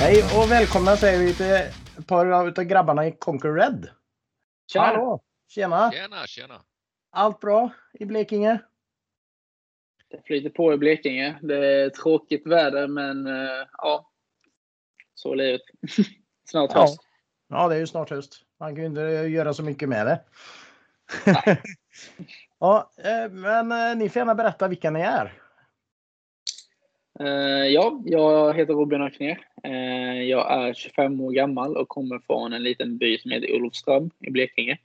Hej och välkomna säger vi till ett par av grabbarna i Conquer Red. Tjena! Hallå! Tjena! Tjena, tjena. Allt bra i Blekinge? Det flyter på i Blekinge. Det är tråkigt väder, men eh, ja. Så är livet. Snart Ja. höst. Ja, det är ju snart höst. Man kan ju inte göra så mycket med det. Ja, eh, men eh, ni får gärna berätta vilka ni är. Ja, jag heter Robin Ökner. Eh, jag är 25 år gammal och kommer från en liten by som heter Olofström i Blekinge.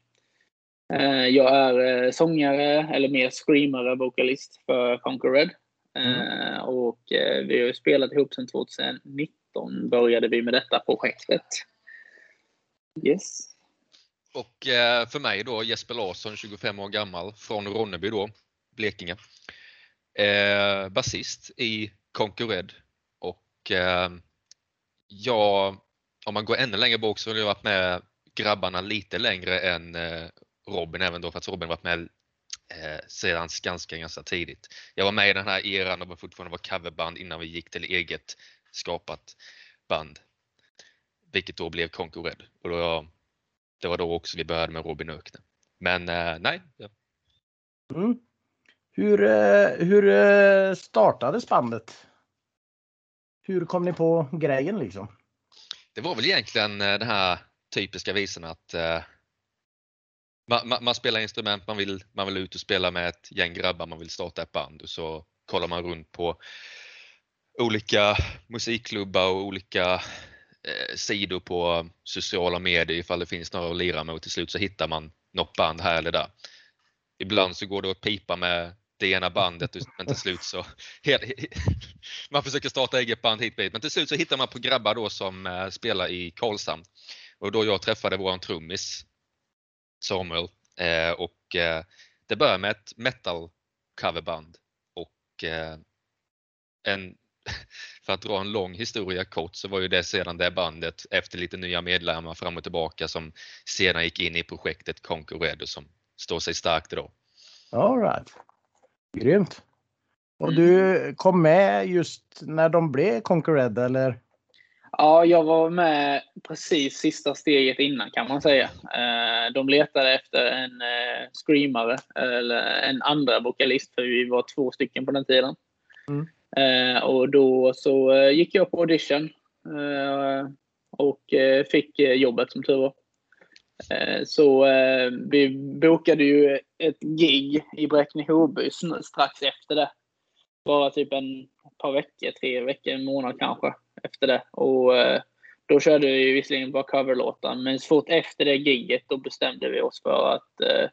Eh, jag är eh, sångare, eller mer screamare, vokalist för Conquer Red. Eh, och vi har ju spelat ihop sedan 2019 började vi med detta projektet. Yes. Och för mig då Jesper Larsson, 25 år gammal, från Ronneby då, Blekinge. Basist i Conquered och eh, jag, om man går ännu längre bak så har jag varit med grabbarna lite längre än eh, Robin även då för att Robin varit med eh, sedan ganska, ganska tidigt. Jag var med i den här eran och var fortfarande var coverband innan vi gick till eget skapat band. Vilket då blev Conquered och då, det var då också vi började med Robin Ökne. Men eh, nej, ja. Mm. Hur, hur startades bandet? Hur kom ni på grejen liksom? det var väl egentligen eh, den här typiska visan att eh, man, man, man spelar instrument, man vill, man vill ut och spela med ett gäng grabbar, man vill starta ett band och så kollar man runt på olika musikklubbar och olika eh, sidor på sociala medier ifall det finns några att lira med och till slut så hittar man något band här eller där. Ibland så går det att pipa med det ena bandet men till slut så man försöker starta eget band hit och dit men till slut så hittar man på grabbar då som eh, spelar i Karlshamn och då jag träffade våran trummis Samuel eh, och eh, det började med ett metal coverband och en för att dra en lång historia kort så var ju det sedan det bandet efter lite nya medlemmar fram och tillbaka som sedan gick in i projektet Conquer Red och som står sig starkt idag. All right. Grymt. Och du kom med just när de blev Conquer Red eller? Ja, jag var med precis sista steget innan kan man säga. Eh, De letade efter en eh, screamare, eller en andra vokalist, för vi var två stycken på den tiden. Mm. Eh, Och då så gick jag på audition och fick jobbet som tur var. Eh, Så eh, vi bokade ju ett gig i Bräkne-Hoby strax efter det. Bara typ en par veckor, tre veckor, en månad kanske efter det. Och eh, då körde vi visserligen bara coverlåtar, men så fort efter det giget då bestämde vi oss för att eh,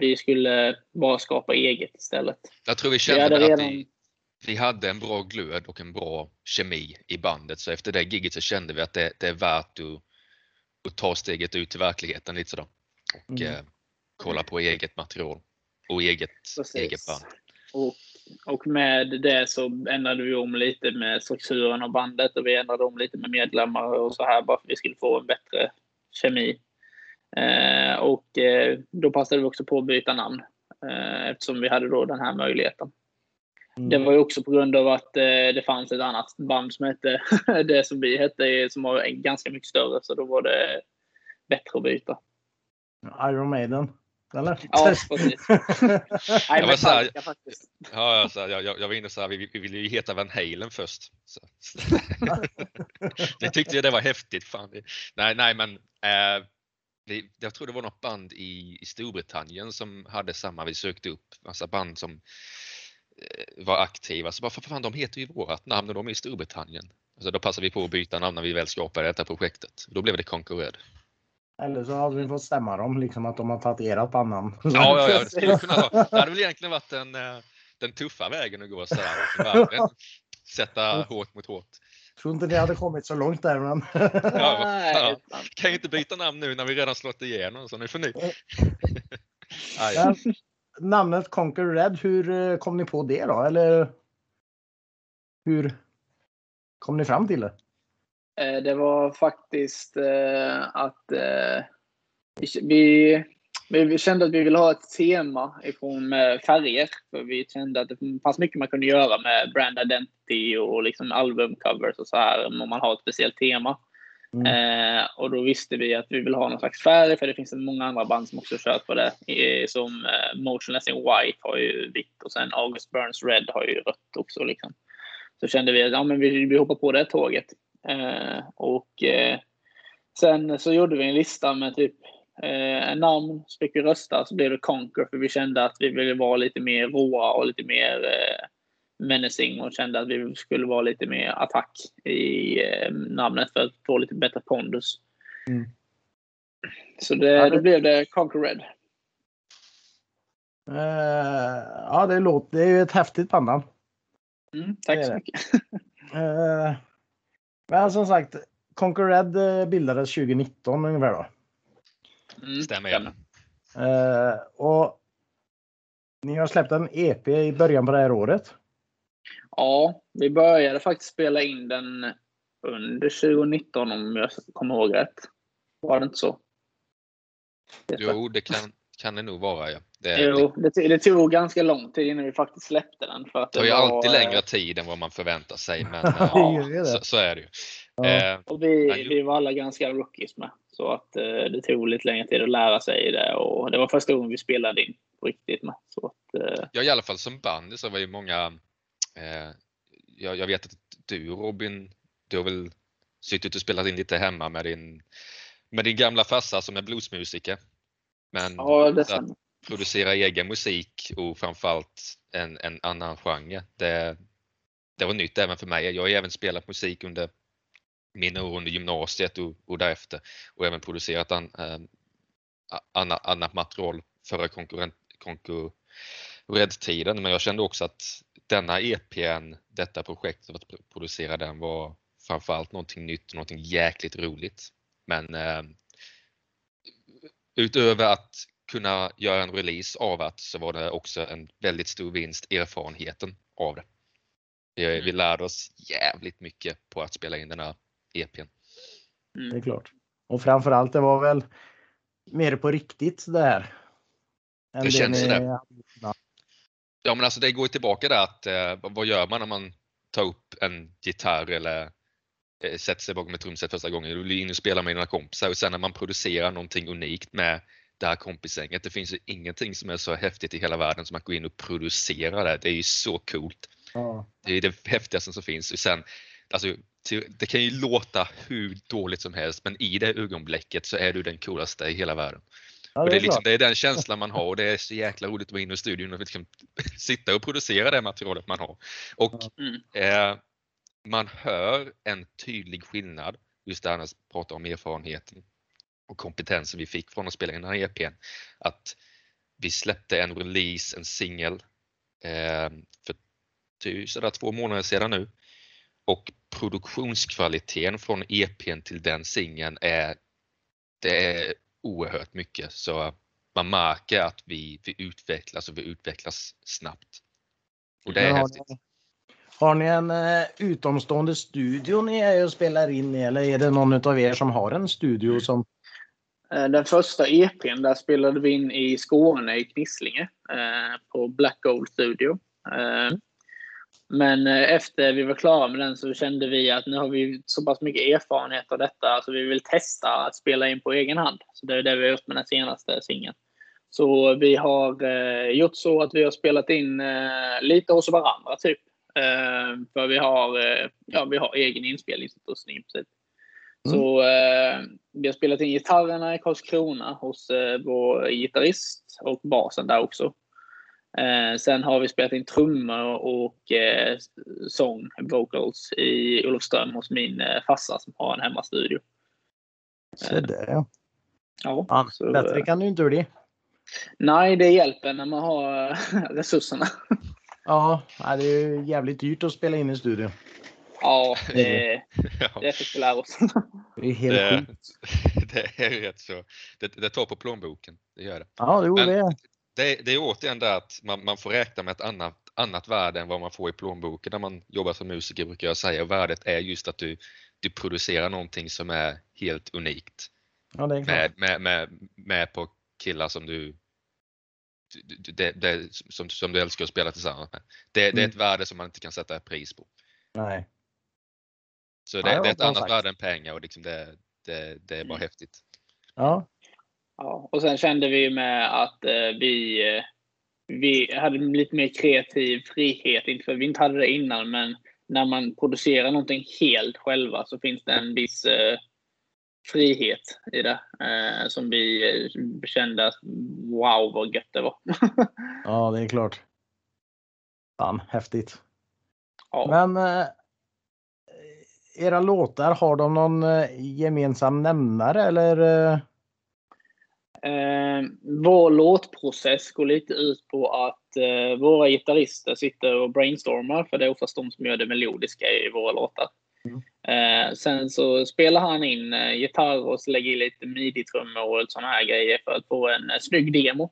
vi skulle bara skapa eget istället. Jag tror vi Vi kände att redan, vi, vi hade en bra glöd och en bra kemi i bandet så efter det giget så kände vi att det, det är värt att, att ta steget ut till verkligheten lite sådär. Och Mm. eh, kolla på eget material och eget, Precis. eget band. och, och med det så ändrade vi om lite med strukturen av bandet och vi ändrade om lite med medlemmar och så här bara för att vi skulle få en bättre kemi. Eh, och eh, då passade vi också på att byta namn eh, eftersom vi hade då den här möjligheten. Mm. Det var ju också på grund av att eh, det fanns ett annat band som hette det som vi hette, som var ganska mycket större, så då var det bättre att byta. Iron Maiden? Eller? Ja, precis. Nej, Jag var så här-. Ja, jag, jag, jag var inne så här, vi, vi ville ju heta Van Halen först. Så. jag tyckte ju det var häftigt. Fan. Nej, nej men eh, jag tror det var något band i, i Storbritannien som hade samma. Vi sökte upp massa band som var aktiva. Så bara, för fan, de heter ju vårat namn och de är i Storbritannien. Alltså, då passade vi på att byta namn när vi väl skapade detta projektet. Då blev det Conquer Red. Eller så hade vi fått stämma dem, liksom att de har tagit ert bandnamn. Ja, ja, ja, det skulle kunna vara. Det hade väl egentligen varit den, eh, den tuffa vägen att gå så här. världen. Sätta hårt mot hårt. tror inte ni hade kommit så långt där, men. Ja, Nej, ja. Kan ju inte byta namn nu när vi redan slått igenom så nu får ni. Nej, Men namnet Conquer Red, hur eh, kom ni på det då? Eller hur kom ni fram till det? Eh, det var faktiskt eh, att vi- vi, kände att vi ville ha ett tema ifrån med färger. För vi kände att det fanns mycket man kunde göra med brand identity och liksom albumcovers och så här om man har ett speciellt tema. Mm. Eh, och då visste vi att vi vill ha någon slags färg, för det finns många andra band som också kört på det. som eh, Motionless in White har ju vitt och sen August Burns Red har ju rött också. Liksom. Så kände vi att ja, men vi, vi hoppar på det tåget. Eh, och eh, sen så gjorde vi en lista med typ eh, namn, så fick vi rösta, så blev det Conquer, för vi kände att vi ville vara lite mer råa och lite mer eh, menacing och kände att vi skulle vara lite mer attack i eh, namnet för att få lite bättre pondus. Mm. Så det, ja, det... då blev det Conquer Red. Uh, ja, det, låter, det är ju ett häftigt bandnamn. Mm, tack så mycket. uh, men som sagt, Conquer Red bildades 2019 ungefär då. Mm, Stämmer. Ja. Uh, och ni har släppt en EP i början på det här året. Ja, vi började faktiskt spela in den under 2019 om jag kommer ihåg rätt. Var det inte så? Jo, det kan, kan det nog vara. Ja. Det, jo, det, det tog ganska lång tid innan vi faktiskt släppte den. För att det, det ju alltid längre tid än vad man förväntar sig. Men ja, så, så, är det ju. Ja. Eh, och vi, vi var alla ganska rookies med. Så att eh, det tog lite längre tid att lära sig det. Och det var första gången vi spelade in på riktigt med. Så att, eh, ja, i alla fall som band så var ju många jag, jag, vet att du Robin, du har väl suttit och spelat in lite hemma med din, med din gamla farsa som är bluesmusiker. Men ja, att producera egen musik och framförallt en, en annan genre, det, det var nytt även för mig. Jag har även spelat musik under mina år under gymnasiet och, och därefter och även producerat an, äh, annat, annat material före konkurrent, konkurrenttiden. Men jag kände också att denna EPn, detta projektet att producera den var framförallt någonting nytt, någonting jäkligt roligt. Men eh, utöver att kunna göra en release av det så var det också en väldigt stor vinst, erfarenheten av det. Vi, mm. vi lärde oss jävligt mycket på att spela in den här EPn. Mm. Det är klart. Och framförallt det var väl mer på riktigt det här. Det känns det. det. Ja men alltså det går tillbaka där att eh, vad gör man när man tar upp en gitarr eller eh, sätter sig bakom ett trumset första gången. Du blir in och spelar med dina kompisar och sen när man producerar någonting unikt med det här kompisgänget. Det finns ju ingenting som är så häftigt i hela världen som att gå in och producera det. Det är ju så coolt. Ja. Det är det häftigaste som finns. Och sen, alltså, det kan ju låta hur dåligt som helst men i det ögonblicket så är du den coolaste i hela världen. Ja, det, är liksom, det, är den känslan man har och det är så jäkla roligt att vara inne i studion och liksom sitta och producera det materialet man har. Och mm. eh, man hör en tydlig skillnad, just det här att prata om erfarenheten och kompetensen vi fick från att spela in den här EPn. Att vi släppte en release, en singel eh, för sådär två månader sedan nu. Och produktionskvaliteten från EPn till den singeln är, det är oerhört mycket. Så man märker att vi, vi utvecklas och vi utvecklas snabbt. Och det är har häftigt. Ni, har ni en uh, utomstående studio ni är och spelar in i eller är det någon av er som har en studio som eh, den första EPn där spelade vi in i Skåne, i Knislinge, eh, på Black Gold Studio. Mm. Men eh, efter vi var klara med den så kände vi att nu har vi så pass mycket erfarenhet av detta så vi vill testa att spela in på egen hand. Så det är det vi har gjort med den senaste singeln. Så vi har eh, gjort så att vi har spelat in eh, lite hos varandra typ. Eh, för vi har, eh, ja, vi har egen inspelningsutrustning i princip. Mm. Så eh, vi har spelat in gitarrerna i Karlskrona hos vår gitarrist och basen där också. Eh, sen har vi spelat in trummor och eh, sång, vocals, i Olofström hos min eh, farsa som har en hemmastudio. Så där ja. Ja, ja så, bättre kan du inte bli. Nej, det hjälper när man har resurserna. Ja, det är ju jävligt dyrt att spela in i studio. Ja, det, är, det fick vi lära oss. Det är helt det, sjukt. Det är rätt så. Det, det tar på plånboken. Det gör det. Ja, det gjorde det det, det är återigen det att man, man, får räkna med ett annat, annat värde än vad man får i plånboken när man jobbar som musiker brukar jag säga. Och värdet är just att du, du producerar någonting som är helt unikt. Ja, är med, med, med, med på killar som du det, det, som, som du älskar att spela tillsammans med. Det, det är Mm. ett värde som man inte kan sätta pris på. Nej. Så det, Ja, det är ett annat sagt. värde än pengar och liksom det, det, det är bara Mm. häftigt. Ja. Ja, och sen kände vi med att eh, vi, eh, vi hade lite mer kreativ frihet. Inte för att vi inte hade det innan, men när man producerar någonting helt själva så finns det en viss eh, frihet i det. Eh, som vi kände att wow vad gött det var. ja, det är klart. Fan, häftigt. ja. Men eh, era låtar, har de någon gemensam nämnare eller? Eh, Eh, vår låtprocess går lite ut på att eh, våra gitarrister sitter och brainstormar, för det är oftast de som gör det melodiska i våra låtar. Mm. Eh, sen så spelar han in eh, gitarr och så lägger i lite midi-trummor och sådana här grejer för att få en eh, snygg demo.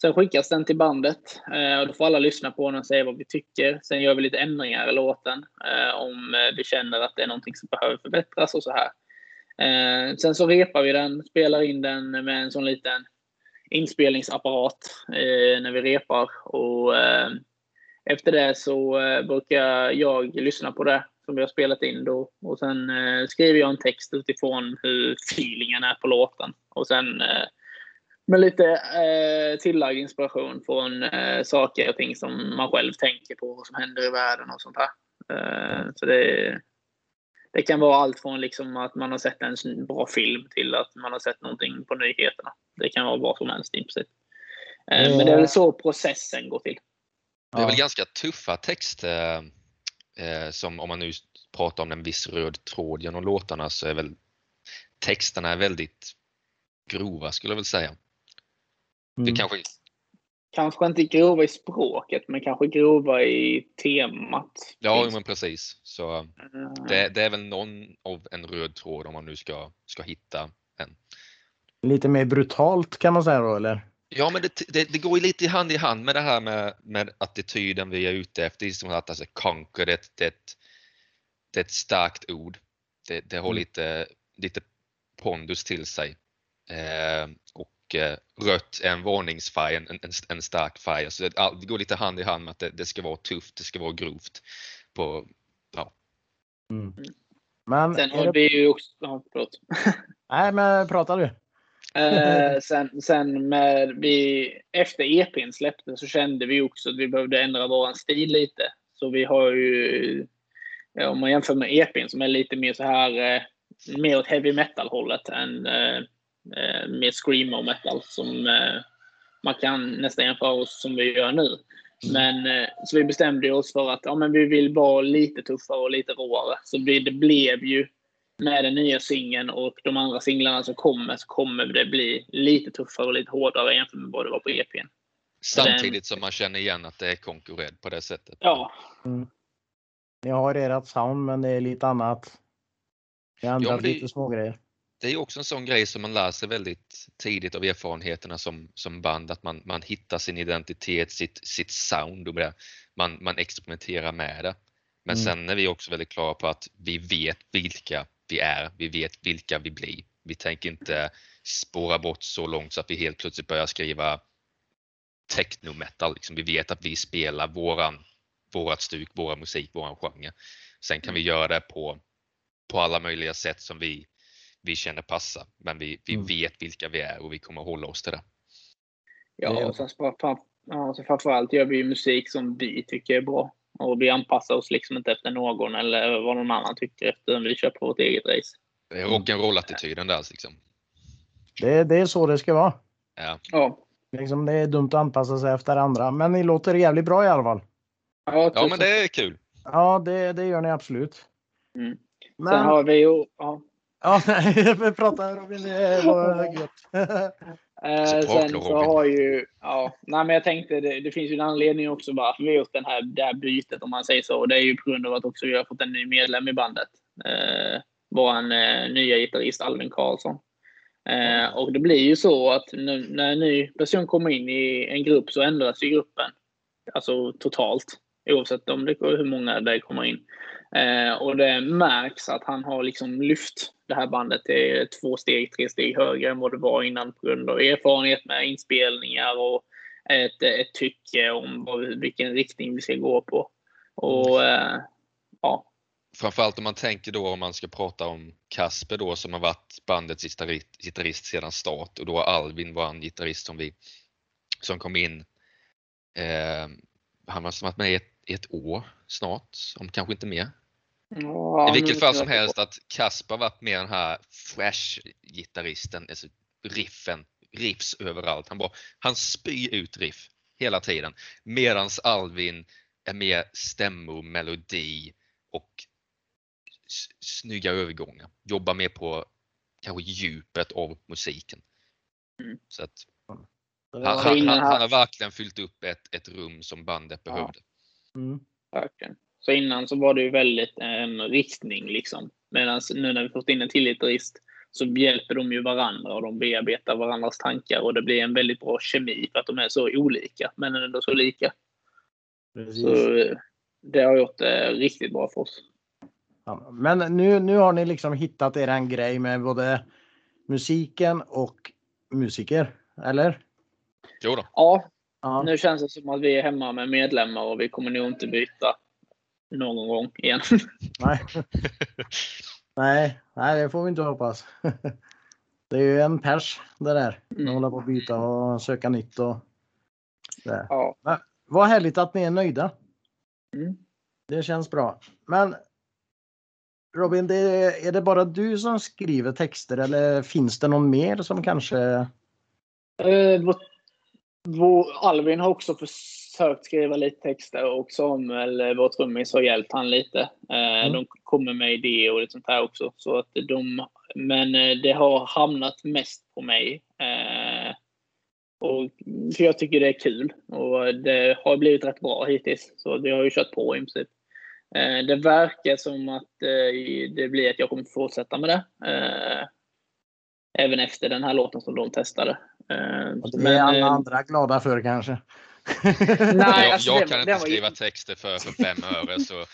Sen skickas den till bandet eh, och då får alla lyssna på den och säga vad vi tycker. Sen gör vi lite ändringar i låten eh, om eh, vi känner att det är någonting som behöver förbättras och så här. Eh, sen så repar vi den, spelar in den med en sån liten inspelningsapparat eh, när vi repar. Och, eh, efter det så eh, brukar jag lyssna på det som vi har spelat in då. Och sen eh, skriver jag en text utifrån hur feelingen är på låten. Och sen eh, med lite eh, tillagd inspiration från eh, saker och ting som man själv tänker på och som händer i världen och sånt här. Eh, så det, det kan vara allt från liksom att man har sett en bra film till att man har sett någonting på nyheterna. Det kan vara vad som helst i princip. Eh, Men det är väl så processen går till. Det är väl ganska tuffa texter eh, som om man nu pratar om en viss röd tråd genom låtarna så är väl texterna är väldigt grova skulle jag väl säga. Det Mm. kanske, Kanske inte grova i språket, men kanske grova i temat. ja men precis. Så Eh, det, det är väl någon av en röd tråd om man nu ska, ska hitta en. Lite mer brutalt kan man säga då eller? Ja men det, det, det går ju lite hand i hand med det här med, med attityden vi är ute efter. Det är som att alltså, conquer, det, det, det är ett starkt ord. Det, det har Mm. lite, lite pondus till sig. Eh, och eh, rött är en varningsfärg, en, en, en stark färg. Så det, all- det går lite hand i hand med att det, det ska vara tufft, det ska vara grovt. På, Mm. Men, Sen har det... vi ju också... Ja, förlåt. nej men pratar du? Eh, sen, sen med vi, efter EPn släpptes så kände vi också att vi behövde ändra vår stil lite. Så vi har ju, ja, om man jämför med EPn som är lite mer så här, eh, mer åt heavy metal hållet än eh, eh, mer screamo metal som eh, man kan nästan jämföra oss som vi gör nu. Men eh, så vi bestämde oss för att ja, men vi vill vara lite tuffare och lite råare. Så det, det blev ju med den nya singeln och de andra singlarna som kommer så kommer det bli lite tuffare och lite hårdare jämfört med vad det var på EPn. samtidigt som man känner igen att det är konkurrent på det sättet. Ja, Ni har ert sound men det är lite annat. Ni har ändrat men det- lite små grejer. Det är också en sån grej som man lär sig väldigt tidigt av erfarenheterna som, som band, att man, man hittar sin identitet, sitt, sitt sound och det. Man, man experimenterar med det. Men Mm. sen är vi också väldigt klara på att vi vet vilka vi är, vi vet vilka vi blir. Vi tänker inte spåra bort så långt så att vi helt plötsligt börjar skriva techno-metal. Liksom. Vi vet att vi spelar våran, vårat stuk, våran musik, våran genre. Sen kan vi göra det på, på alla möjliga sätt som vi, vi känner passar. Men vi, vi Mm. vet vilka vi är och vi kommer hålla oss till det. ja och sen fram- fram- ja, så framförallt gör vi ju musik som vi tycker är bra. Och vi anpassar oss liksom inte efter någon eller vad någon annan tycker efter vi kör på vårt eget race. Det är rock'n'roll-attityden där liksom. Det, det är så det ska vara. Ja. Ja, Liksom, det är dumt att anpassa sig efter andra. Men ni låter jävligt bra i alla fall. ja, ja, men det är kul. Ja, det, det gör ni absolut. Mm. Men, Sen har vi ju... Ja. Ja, nej, vi pratar Robin, det var gött. Eh, Så sen så Robin. har ju, ja, nej men jag tänkte det, det finns ju en anledning också varför vi har gjort den här, det här bytet om man säger så. Och det är ju på grund av att också vi har fått en ny medlem i bandet. Eh, vår eh, nya gitarrist Alvin Karlsson. Eh, och det blir ju så att nu, när en ny person kommer in i en grupp så ändras ju gruppen. Alltså totalt. Oavsett om det, hur många det kommer in. Eh, och det märks att han har liksom lyft det här bandet till två steg, tre steg högre än vad det var innan på grund av erfarenhet med inspelningar och ett, ett tycke om vad, vilken riktning vi ska gå på. Och eh, ja. Framförallt om man tänker då om man ska prata om Kasper då som har varit bandets gitarrist sedan start och då Alvin var en gitarrist som vi som kom in. Eh, han har varit med i ett, ett år snart, om kanske inte mer. Ja, I vilket fall som helst att Kasper varit mer den här fresh-gitarristen, alltså riffen, riffs överallt. Han, bara, han spyr ut riff hela tiden. Medans Alvin är mer stämmor, melodi och snygga övergångar. Jobbar mer på kanske djupet av musiken. Mm. Så att, han, han, han, han, har verkligen fyllt upp ett, ett rum som bandet ja. behövde. Mm. Verkligen. Så innan så var det ju väldigt en riktning liksom. Medan nu när vi fått in en tillitsrist så hjälper de ju varandra och de bearbetar varandras tankar och det blir en väldigt bra kemi för att de är så olika men ändå så lika. Precis. Så det har gjort det riktigt bra för oss. Ja, men nu, nu har ni liksom hittat er en grej med både musiken och musiker, eller? Jo då. Ja, ja, nu känns det som att vi är hemma med medlemmar och vi kommer nog inte byta någon gång igen. Nej. nej, nej, det får vi inte hoppas. Det är ju en pers det där. Mm. Att hålla på och byta och söka nytt och det. Ja. Men, vad härligt att ni är nöjda. Mm. Det känns bra. Men Robin, det är, det bara du som skriver texter eller finns det någon mer som kanske? Eh, vår, vår, Alvin har också försökt skriva lite texter och Samuel, eh, vår trummis, har hjälpt han lite. Eh, mm. De kommer med idéer och lite sånt här också. Så att de, men eh, det har hamnat mest på mig. Och, för jag tycker det är kul och det har blivit rätt bra hittills. Så vi har ju kört på i princip. Det verkar som att det blir att jag kommer fortsätta med det. Även efter den här låten som de testade. Och det är alla andra glada för kanske? Nej, alltså jag, jag kan det, inte skriva var... texter för, för fem öre. Så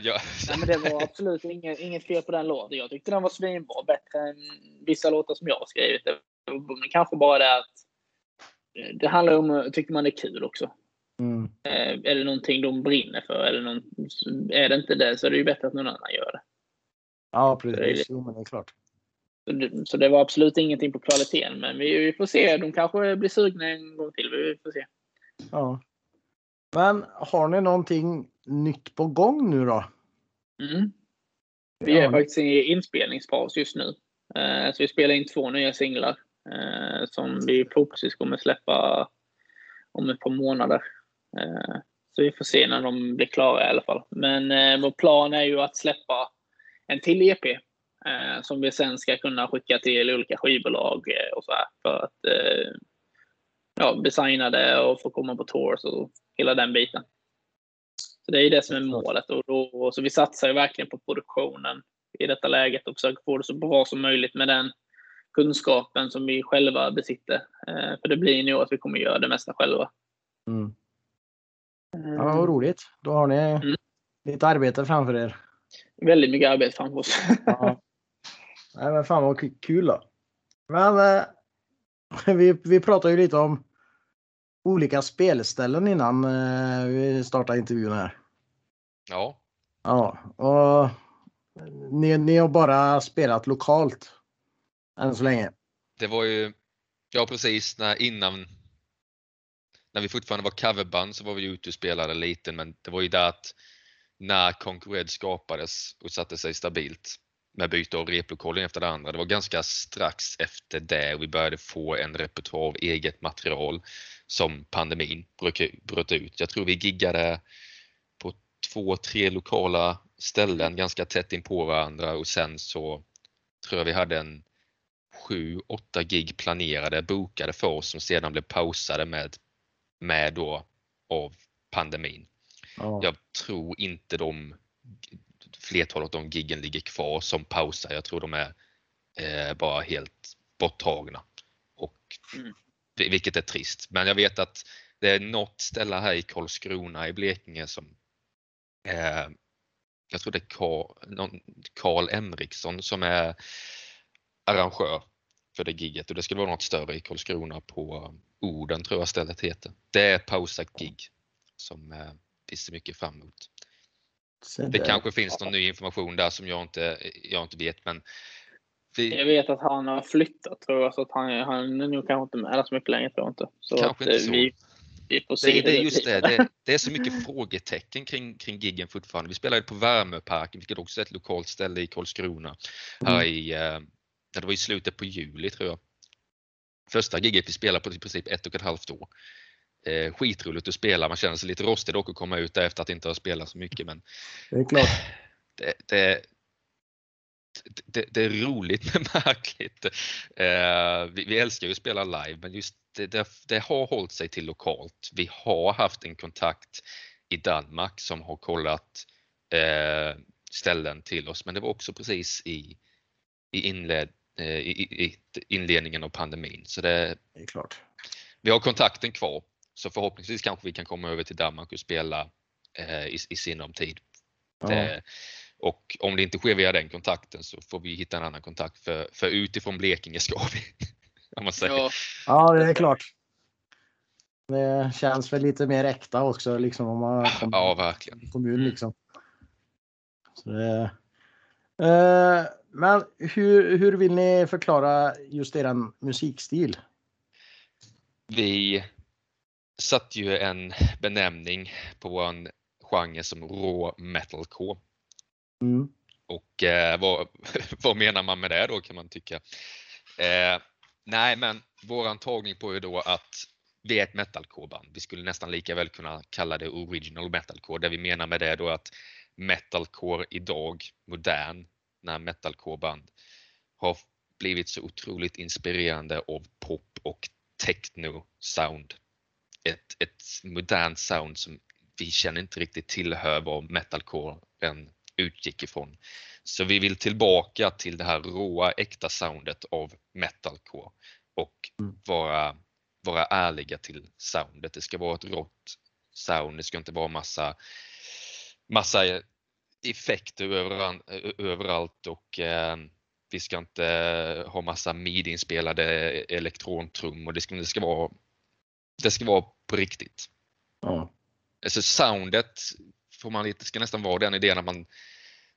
ja. Nej, men det var absolut inget, inget fel på den låten. Jag tyckte den var svinbra. Bättre än vissa låtar som jag har skrivit. Det kanske bara det att det handlar om, tycker man det är kul också. Mm. Är det någonting de brinner för? Är det, någon, är det inte det så är det ju bättre att någon annan gör det. Ja, precis. Jo, men det är klart. Så det, så det var absolut ingenting på kvaliteten, men vi, vi, får se. De kanske blir sugna en gång till. Vi får se. Ja. Men har ni någonting nytt på gång nu då? Mm. Vi är ja. faktiskt i inspelningsfas just nu. Eh, så vi spelar in två nya singlar eh, som vi förhoppningsvis kommer släppa om ett par månader. Eh, så vi får se när de blir klara i alla fall. Men vår plan är ju att släppa en till EP som vi sen ska kunna skicka till olika skivbolag och så här för att ja, designa det och få komma på tours och hela den biten. Så det är det som är målet. Och då, så vi satsar ju verkligen på produktionen i detta läget och försöker få det så bra som möjligt med den kunskapen som vi själva besitter. För det blir nog att vi kommer göra det mesta själva. Mm. Ja, vad roligt. Då har ni mm. lite arbete framför er. Väldigt mycket arbete framför oss. ja. Nej, men fan vad kul då. Men eh, vi, vi pratade ju lite om olika spelställen innan eh, vi startade intervjun här. Ja. Ja, och ni, ni har bara spelat lokalt än så länge. Det var ju, ja precis, när, innan när vi fortfarande var coverband så var vi ute och spelade lite men det var ju där att när Conquered skapades och satte sig stabilt med byte av replokaler efter det andra. Det var ganska strax efter det vi började få en repertoar av eget material som pandemin bröt ut. Jag tror vi giggade på två, tre lokala ställen ganska tätt in på varandra och sen så tror jag vi hade en sju, åtta gig planerade, bokade för oss som sedan blev pausade med med då av pandemin. Ja. Jag tror inte de flertalet av de giggen ligger kvar som pausar. Jag tror de är eh, bara helt borttagna. Och, mm. Vilket är trist. Men jag vet att det är något ställe här i Karlskrona i Blekinge som eh, jag tror det är Carl Emriksson som är arrangör för det giget och det skulle vara något större i Karlskrona på Orden tror jag stället heter. Det är pausat gig som eh, vi ser mycket fram emot. Det kanske finns någon ny information där som jag inte, jag inte vet men vi... Jag vet att han har flyttat tror jag så att han, han är nog kanske inte med så mycket längre tror jag inte. Så kanske inte så. Vi, vi får se det, det, är just det. det. det. är så mycket frågetecken kring, kring giggen fortfarande. Vi spelade på Värmöparken, vilket också är ett lokalt ställe i Karlskrona. Här mm. i, eh, det var i slutet på juli tror jag. Första giget vi spelade på i princip ett och ett halvt år. Eh, skitroligt att spela, man känner sig lite rostig dock att komma ut där efter att inte ha spelat så mycket men det är klart. Det, det, det, det, är roligt men märkligt. Eh, vi, vi, älskar ju att spela live men just det, det, har hållit sig till lokalt. Vi har haft en kontakt i Danmark som har kollat eh, ställen till oss men det var också precis i, i, inled, eh, i, i inledningen av pandemin. Så det, det är klart. Vi har kontakten kvar så förhoppningsvis kanske vi kan komma över till Danmark och spela eh, i, i sinom tid. Ja. Det, och om det inte sker via den kontakten så får vi hitta en annan kontakt för, för utifrån Blekinge ska vi. Om man säger. Ja. ja, det är klart. Det känns väl lite mer äkta också liksom om man kommer ja, verkligen. kommun liksom. Så det, eh, men hur, hur vill ni förklara just er musikstil? Vi satte ju en benämning på vår genre som raw metalcore. Mm. Och eh, vad, vad menar man med det då kan man tycka. Eh, nej men våran tagning på är då att vi är ett metalcore-band. Vi skulle nästan lika väl kunna kalla det original metalcore. Det vi menar med det då att metalcore idag, modern, när metalcore-band har blivit så otroligt inspirerande av pop och techno-sound. Ett, ett modernt sound som vi känner inte riktigt tillhör vad metalcore utgick ifrån. Så vi vill tillbaka till det här råa äkta soundet av metalcore och mm. vara, vara ärliga till soundet. Det ska vara ett rått sound, det ska inte vara massa, massa effekter överallt och eh, vi ska inte ha massa midi-inspelade elektrontrummor. Det ska, det ska vara det ska vara på riktigt. Ja. Alltså soundet får man lite, ska nästan vara den idén att man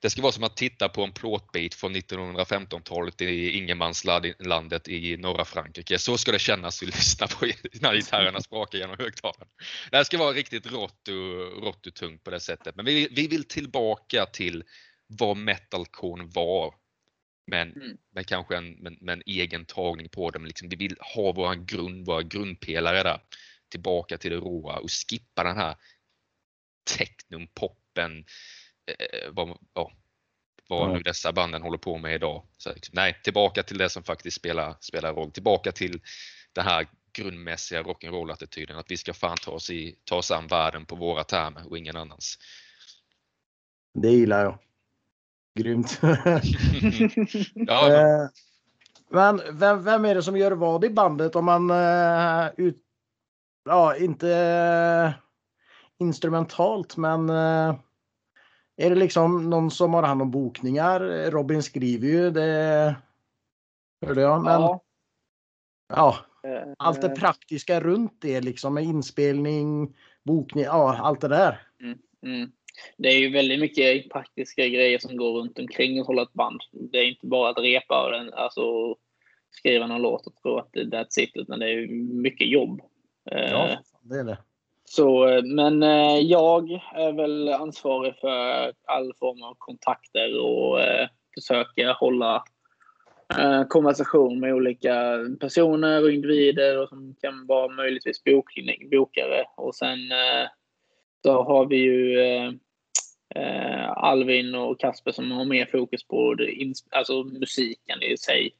det ska vara som att titta på en plåtbit från 1915-talet i ingenmanslandet i norra Frankrike. Så ska det kännas att lyssna på när gitarrerna sprakar genom högtalaren. Det här ska vara riktigt rått och, rått och tungt på det sättet. Men vi, vi vill tillbaka till vad metalcore var. Men mm. med kanske en, med, med en egen tagning på dem. Liksom, vi vill ha våran grund, våra grundpelare där. Tillbaka till det råa och skippa den här technon, poppen, eh, vad, ja, vad nu dessa banden håller på med idag. Så, liksom, nej, tillbaka till det som faktiskt spelar, spelar roll. Tillbaka till den här grundmässiga rock'n'roll-attityden att vi ska fan ta oss, i, ta oss an världen på våra termer och ingen annans. Det gillar jag. Grymt. ja. Eh, men vem, vem är det som gör vad i bandet om man uh, ut, ja, inte uh, instrumentalt men uh, är det liksom någon som har hand om bokningar? Robin skriver ju, det hörde jag. Men, ja. ja. Allt det praktiska runt det liksom med inspelning, bokning, ja allt det där. Mm, mm. Det är ju väldigt mycket praktiska grejer som går runt omkring att hålla ett band. Det är inte bara att repa och den, alltså, skriva någon låt och tro att that's it, utan det är mycket jobb. Ja, eh, det är det. Så, eh, men eh, jag är väl ansvarig för all form av kontakter och försöker hålla konversation med olika personer och individer och som kan vara möjligtvis bokning, bokare. Och sen så har vi ju Alvin och Kasper som har mer fokus på det, alltså musiken i sig.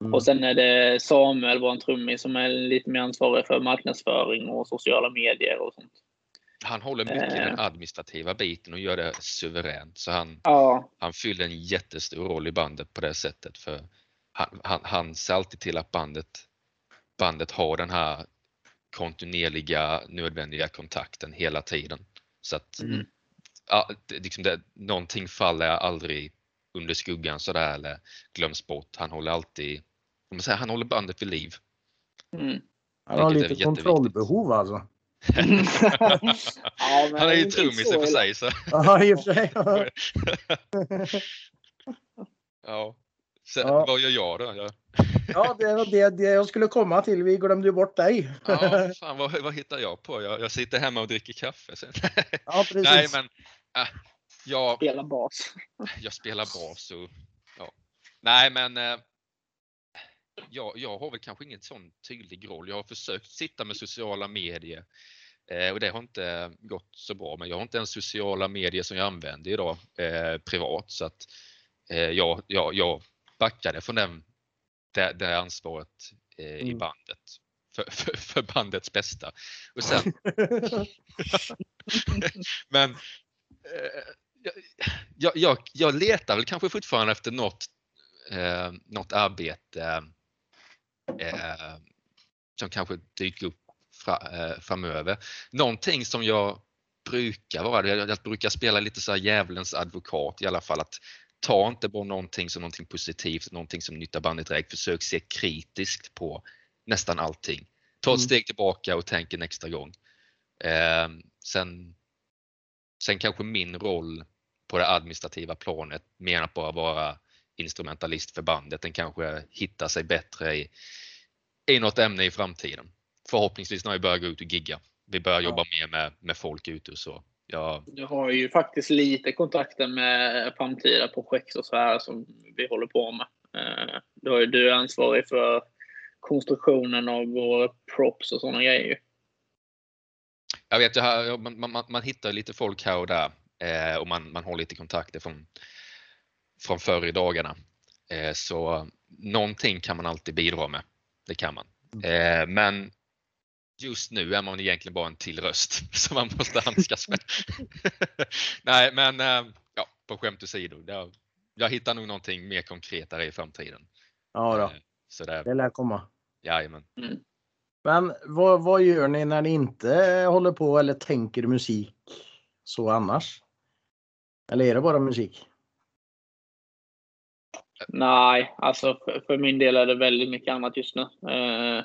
Mm. Och sen är det Samuel, vår trummis, som är lite mer ansvarig för marknadsföring och sociala medier och sånt. Han håller mycket i den eh. administrativa biten och gör det suveränt. Så han, ja. han fyller en jättestor roll i bandet på det sättet. För han, han, han ser alltid till att bandet, bandet har den här kontinuerliga nödvändiga kontakten hela tiden. Så att mm. Liksom det, någonting faller aldrig under skuggan sådär eller glöms bort. Han håller alltid, man säga, han håller bandet vid liv. Mm. Han har lite kontrollbehov alltså. ja, han är ju trummis i och för sig. Så. ja, i och för sig. ja. Sen, ja. Vad gör jag då? Jag... ja, det var det, det jag skulle komma till. Vi glömde ju bort dig. ja, fan, vad, vad hittar jag på? Jag, jag sitter hemma och dricker kaffe. Sen. ja, precis. Nej, men äh, jag... Spelar bas. jag spelar bas och ja. Nej, men äh, jag, jag har väl kanske ingen sån tydlig roll. Jag har försökt sitta med sociala medier eh, och det har inte gått så bra. Men jag har inte ens sociala medier som jag använder idag eh, privat så att eh, jag, jag, jag backade från den, det, det ansvaret eh, mm. i bandet för, för, för, bandets bästa. Och sen, men jag, jag, jag letar väl kanske fortfarande efter något, eh, något arbete eh, som kanske dyker upp fra, eh, framöver. Någonting som jag brukar vara, jag brukar spela lite så här djävulens advokat i alla fall. att Ta inte bara någonting som någonting positivt, någonting som nyttar bandet direkt. Försök se kritiskt på nästan allting. Ta ett mm. steg tillbaka och tänk en extra gång. Eh, sen, sen kanske min roll på det administrativa planet mer än att bara vara instrumentalist för bandet. Den kanske hittar sig bättre i, i något ämne i framtiden. Förhoppningsvis när vi börjar gå ut och gigga. Vi börjar jobba mer med, med folk ute och så. Ja. Du har ju faktiskt lite kontakter med framtida projekt och så här som vi håller på med. Eh, du, har ju, du är ansvarig för konstruktionen av våra props och sådana grejer. Jag vet, jag, man, man, man hittar lite folk här och där eh, och man, man har lite kontakter från, från förr i dagarna. Eh, så någonting kan man alltid bidra med. Det kan man. Mm. Eh, men just nu är man egentligen bara en till röst som man måste handskas med. Nej, men eh, ja, på skämt åsido. Jag, jag hittar nog någonting mer konkretare i framtiden. Ja, då. Eh, så det, det lär komma. Jajamän. Mm. Men vad, vad gör ni när ni inte eh, håller på eller tänker musik så annars? Eller är det bara musik? Nej, alltså för, för min del är det väldigt mycket annat just nu. Eh,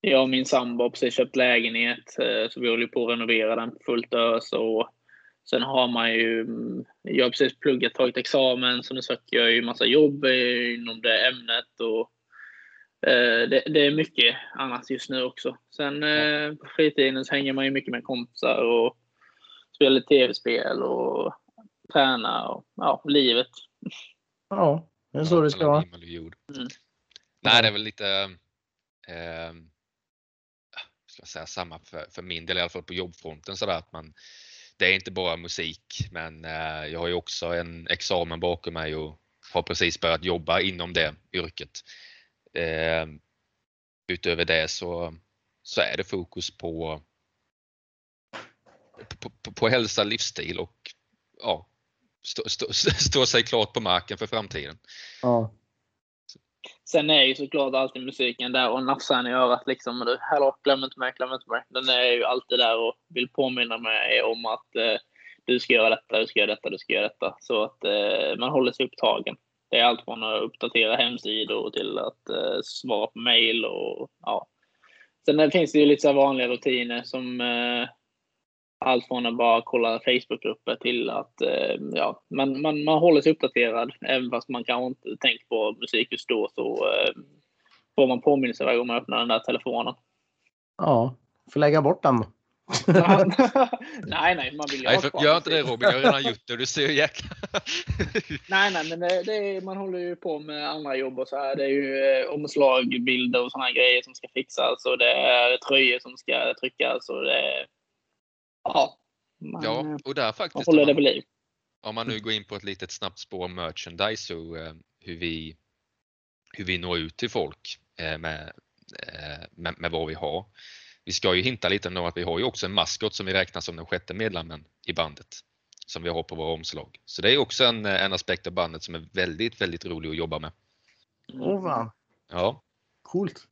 jag och min sambo har precis köpt lägenhet, eh, så vi håller på att renovera den fullt ös. Och sen har man ju, jag har precis pluggat, tagit examen, så nu söker jag ju massa jobb inom det ämnet. Och, det, det, är mycket annat just nu också. Sen eh, på fritiden så hänger man ju mycket med kompisar och spelar tv-spel och tränar och ja, livet. Ja, det är så det ska vara. Mm. Nej, det är väl lite eh, ska säga, samma för, för min del, i alla fall på jobbfronten sådär att man det är inte bara musik men eh, jag har ju också en examen bakom mig och har precis börjat jobba inom det yrket. Eh, utöver det så, så är det fokus på, på, på, på hälsa, livsstil och ja, stå, stå, stå sig klart på marken för framtiden. Ja. Sen är ju såklart alltid musiken där och nafsar i örat liksom. Du, hallå, glöm inte mig, glöm inte mig. Den är ju alltid där och vill påminna mig om att eh, du ska göra detta, du ska göra detta, du ska göra detta. Så att eh, man håller sig upptagen. Det är allt från att uppdatera hemsidor till att eh, svara på mail och ja. Sen finns det ju lite så vanliga rutiner som eh, allt från att bara kolla Facebookgrupper till att eh, ja, man, man, man håller sig uppdaterad. Även fast man kanske inte tänker på musik just då så eh, får man påminnelse varje gång man öppnar den där telefonen. Ja, får lägga bort den. nej, nej, man vill ju nej, för, Gör inte det Robin, jag har redan gjort det. Du ser ju jäkla... nej, nej, men det, det är, man håller ju på med andra jobb och så här. Det är ju eh, omslag, bilder och sådana grejer som ska fixas och det är tröjor som ska tryckas och det är ja, man, ja, och där faktiskt. Håller det vid liv. Om man nu går in på ett litet snabbt spår merchandise så eh, hur vi hur vi når ut till folk eh, med, eh, med, med vad vi har. Vi ska ju hinta lite om att vi har ju också en maskot som vi räknar som den sjätte medlemmen i bandet som vi har på våra omslag. Så det är också en, en aspekt av bandet som är väldigt, väldigt rolig att jobba med. Oh, Ja. Coolt.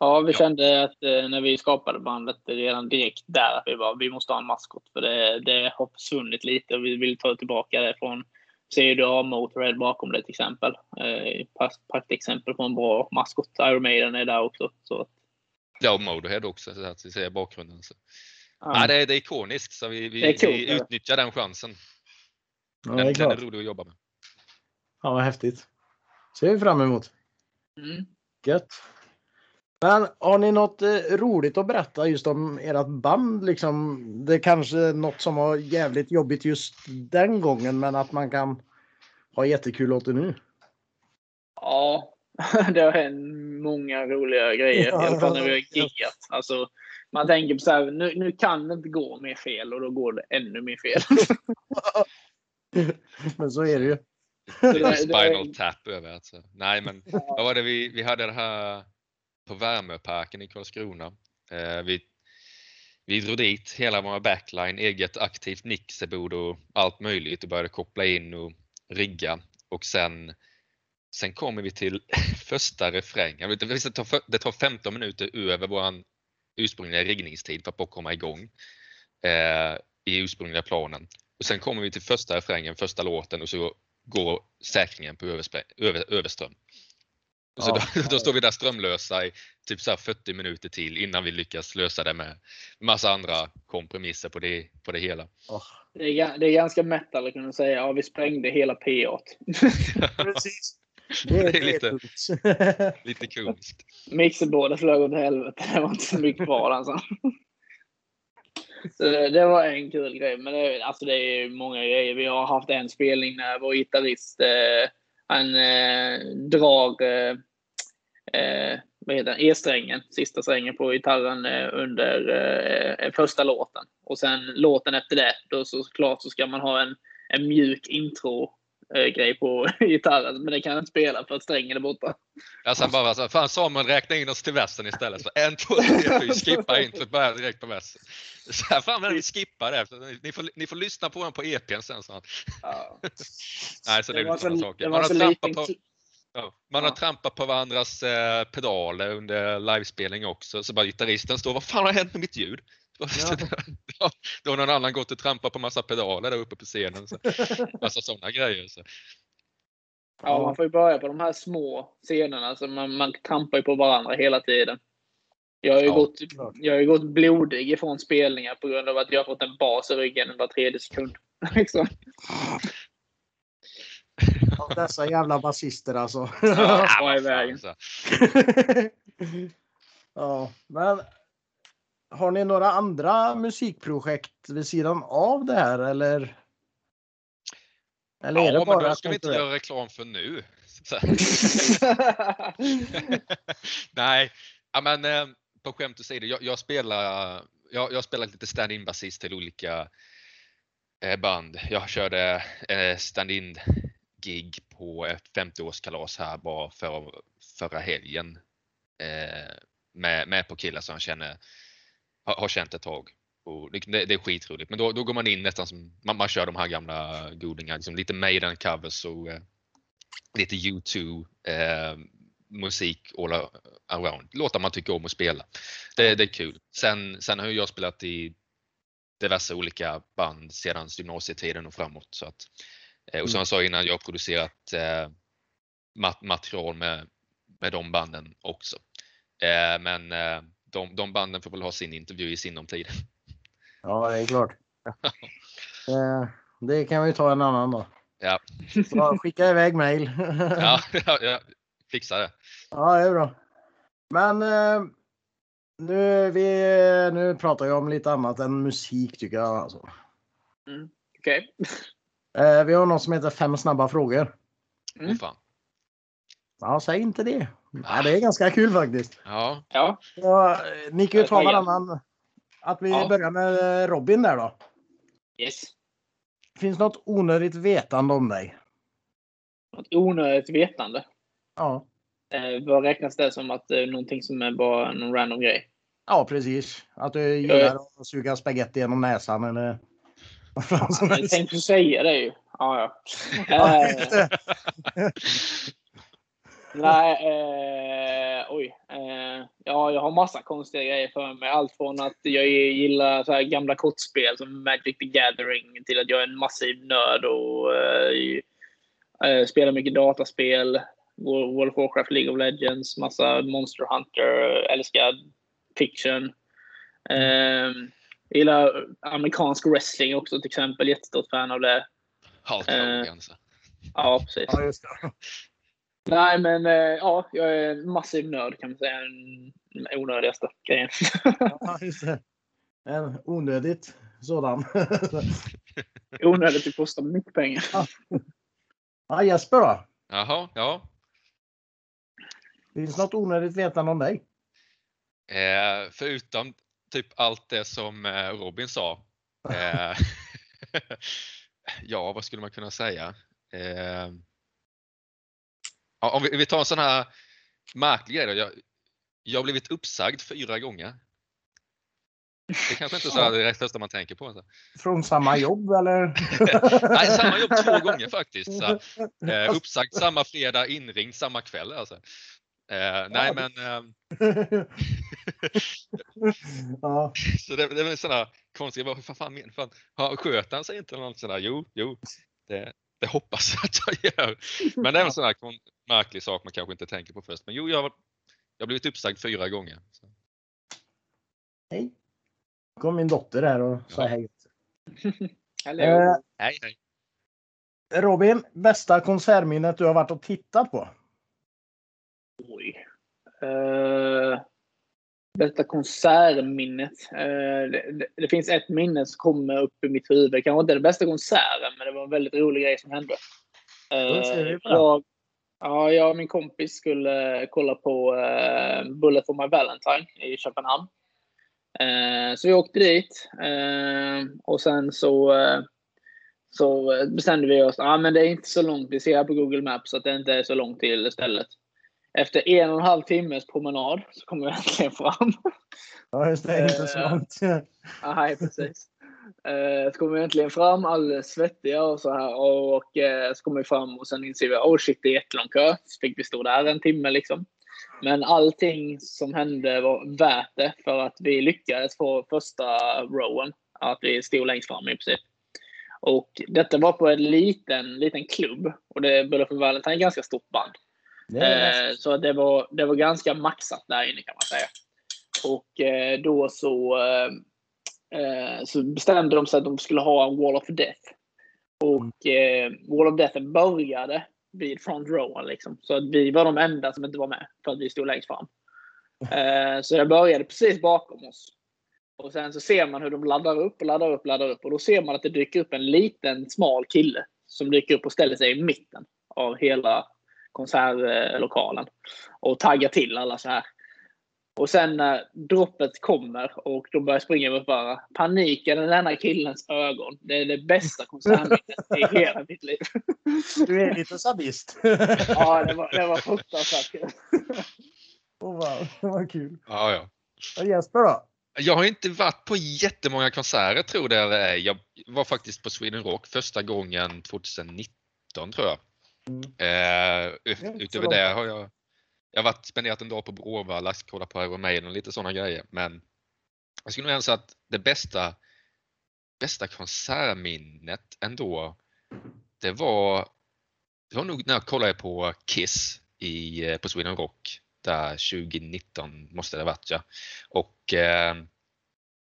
Ja, vi kände att eh, när vi skapade bandet redan direkt där att vi bara, vi måste ha en maskot. För det, det har försvunnit lite och vi vill ta tillbaka det från ser du har Motörhead bakom det till exempel. Eh, praktexempel på en bra maskot. Iron Maiden är där också. Så. Ja, och Motorhead också, så att vi ser bakgrunden. Så. Ja. Nej, det, är, det är ikoniskt, så vi, vi, cool, vi utnyttjar den chansen. Ja, den, är den är rolig att jobba med. Ja, vad häftigt. ser vi fram emot. Mm. Gött. Men har ni något eh, roligt att berätta just om ert band? Liksom, det är kanske något som var jävligt jobbigt just den gången, men att man kan ha jättekul åt det nu. Ja, det har hänt många roliga grejer. I alla fall när vi har giggat. Alltså, man tänker på så här, nu, nu kan det inte gå mer fel och då går det ännu mer fel. men så är det ju. Spinal tap över alltså. Nej men vad var det vi, vi hade det här på Värmöparken i Karlskrona. Eh, vi, vi drog dit hela vår backline, eget aktivt mixerbord och allt möjligt och började koppla in och rigga. Och sen, sen kommer vi till första refrängen. Det tar 15 minuter över vår ursprungliga riggningstid för att komma igång eh, i ursprungliga planen. Och sen kommer vi till första refrängen, första låten och så går säkringen på över, överström. Så ja. då, då, står vi där strömlösa i typ så 40 minuter till innan vi lyckas lösa det med massa andra kompromisser på det, på det hela. Oh. Det, är, det är ganska metal att kunna säga. Ja, vi sprängde hela P8. Precis. Det är, det är lite, lite komiskt. Mixerborden flög åt helvete. Det var inte så mycket kvar alltså. Så det var en kul grej. Men det, alltså det är många grejer. Vi har haft en spelning när vår gitarrist eh, han eh, drar eh, eh, vad heter E-strängen, sista strängen på gitarren eh, under eh, första låten. Och sen låten efter det, då såklart så ska man ha en, en mjuk intro grej på gitarren, men det kan jag inte spela för att strängen är borta. Ja, sen bara så, fan Samuel räkna in oss till västen istället. Så en, två, tre, fyra, skippa introt, börja direkt på västen. Så här, fan vi skippar det. Ni får, ni får lyssna på den på EPn sen. Så. Ja. Nej, så det, det är lite sådana saker. Man har, trampat på, ja, man har trampat på varandras eh, pedaler under livespelning också. Så bara gitarristen står, vad fan har hänt med mitt ljud? Ja. Då har någon annan gått och trampat på massa pedaler där uppe på scenen. Så. Massa sådana grejer. Så. Ja, man får ju börja på de här små scenerna. Så man, man trampar ju på varandra hela tiden. Jag har, ju ja, gått, jag har ju gått blodig ifrån spelningar på grund av att jag har fått en bas i ryggen var tredje sekund. liksom. Dessa jävla basister alltså. Ja, ja, men har ni några andra musikprojekt vid sidan av det här eller? Eller ja, är det bara men då ska vi inte göra reklam för nu. Nej, ja, men eh, på skämt åsido, jag, jag spelar jag, jag spelat lite stand-in basist till olika eh, band. Jag körde eh, stand-in gig på ett 50-årskalas här bara för, förra helgen. Eh, med, med på killar som jag känner, har, har känt ett tag. Och det, det, är skitroligt. Men då, då går man in nästan som, man, man kör de här gamla godingarna, liksom lite Maiden covers och eh, lite U2 eh, musik all around. Låtar man tycker om att spela. Det, det är kul. Sen, sen har jag spelat i diverse olika band sedan gymnasietiden och framåt. Så att, eh, och som mm. jag sa innan, jag har producerat eh, material med, med de banden också. Eh, men eh, de, de, banden får väl ha sin intervju i sinom tid. Ja, det är klart. Eh, det kan vi ta en annan då. Ja. Så skicka iväg mail. ja, ja, ja, fixa det. Ja, det är bra. Men eh, nu, vi, nu pratar jag om lite annat än musik tycker jag. Alltså. Mm, Okej. Okay. Eh, vi har något som heter fem snabba frågor. Mm. fan. Ja, säg inte det. Ja, det är ganska kul faktiskt. Ja. ja. Så, eh, ni kan ju ta varannan. Att vi ja. börjar med Robin där då. Yes. Finns något onödigt vetande om dig? Något onödigt vetande? Ja. Eh, vad räknas det som att det är någonting som är bara någon random grej? Ja, precis. Att du gillar att suga spagetti genom näsan eller vad som Jag tänkte säga det ju. Ja, ja. Nej, eh, oj. Eh, ja, jag har massa konstiga grejer för mig. Allt från att jag gillar så gamla kortspel som Magic the Gathering till att jag är en massiv nörd och eh, eh, spelar mycket dataspel. World of Warcraft, League of Legends, massa Monster Hunter, älskar fiction. Eh, gillar amerikansk wrestling också till exempel. Jättestort fan av det. Hulk Hogan. Eh, ja, precis. Ja, just det. Nej, men eh, ja, jag är en massiv nörd kan man säga. Den onödigaste grejen. ja, just det. En onödigt sådan. onödigt, det kostar mycket pengar. ja, Jesper då? Jaha, ja. Finns något onödigt vetande om dig? Eh, förutom typ allt det som eh, Robin sa. Eh, ja, vad skulle man kunna säga? Eh, om vi, vi tar en sån här märklig grej då. Jag, jag har blivit uppsagd fyra gånger. Det kanske inte är så det första man tänker på. Så. Från samma jobb eller? Nej, samma jobb två gånger faktiskt. Så, eh, uppsagd samma fredag, inringd samma kväll. Alltså. Eh, nej men... Eh, ja. så det, det är en sån här konstig, vad fan, fan, fan, sköter han sig inte? Någon sån där, jo, jo, det, det hoppas jag att jag gör. Men det är en sån här märklig sak man kanske inte tänker på först. Men jo, jag har, jag har blivit uppsagd fyra gånger. Så. Hej! kom min dotter här och sa ja. hej. Eh, hej, hej. Robin, bästa konsertminnet du har varit och tittat på? Oj. Uh, bästa konsertminnet. Uh, det, det, finns ett minne som kommer upp i mitt huvud. Kanske inte den bästa konserten, men det var en väldigt rolig grej som hände. Uh, jag, ja, jag och min kompis skulle kolla på Bullet for my Valentine i Köpenhamn. Så vi åkte dit och sen så så bestämde vi oss, ah, men det är inte så långt, vi ser på Google Maps att det inte är så långt till stället. Efter en och en halv timmes promenad så kom vi äntligen fram. Ja, just det. Inte så eh, långt. Nej, precis. Eh, så kom vi äntligen fram alldeles svettiga och så här. Och eh, så kom vi fram och sen inser vi oh shit, det är jättelång kö. Så fick vi stå där en timme liksom. Men allting som hände var värt det för att vi lyckades få första rowen. Att vi stod längst fram i princip. Och detta var på en liten, liten klubb. Och det Bullet för Valentine är ett ganska stort band. Eh, så det var, det var ganska maxat där inne kan man säga. Och eh, då så, eh, så bestämde de sig att de skulle ha en Wall of Death. Och eh, Wall of Death började vid front row. Liksom. Så att vi var de enda som inte var med för att vi stod längst fram. Så det började precis bakom oss. Och sen så ser man hur de laddar upp och laddar upp, laddar upp. Och då ser man att det dyker upp en liten smal kille som dyker upp och ställer sig i mitten av hela konsertlokalen och taggar till alla så här. Och sen när droppet kommer och de börjar springa mot varandra. Paniken i denna killens ögon. Det är det bästa konsertminnet i hela mitt liv. Du är lite sadist. Ja, det var, det var fruktansvärt kul. Oh, wow, det var kul. Ja, ja. Och Jesper då? Jag har inte varit på jättemånga konserter tror det eller ej. Jag var faktiskt på Sweden Rock första gången 2019 tror jag. Mm. Eh, utöver det har jag, jag har varit, spenderat en dag på Bråvalla, kollat på Iron Maiden och lite sådana grejer. Men jag skulle nog säga att det bästa, bästa konsertminnet ändå, det var, det var nog när jag kollade på Kiss i, eh, på Sweden Rock där 2019 måste det ha varit ja. Och eh,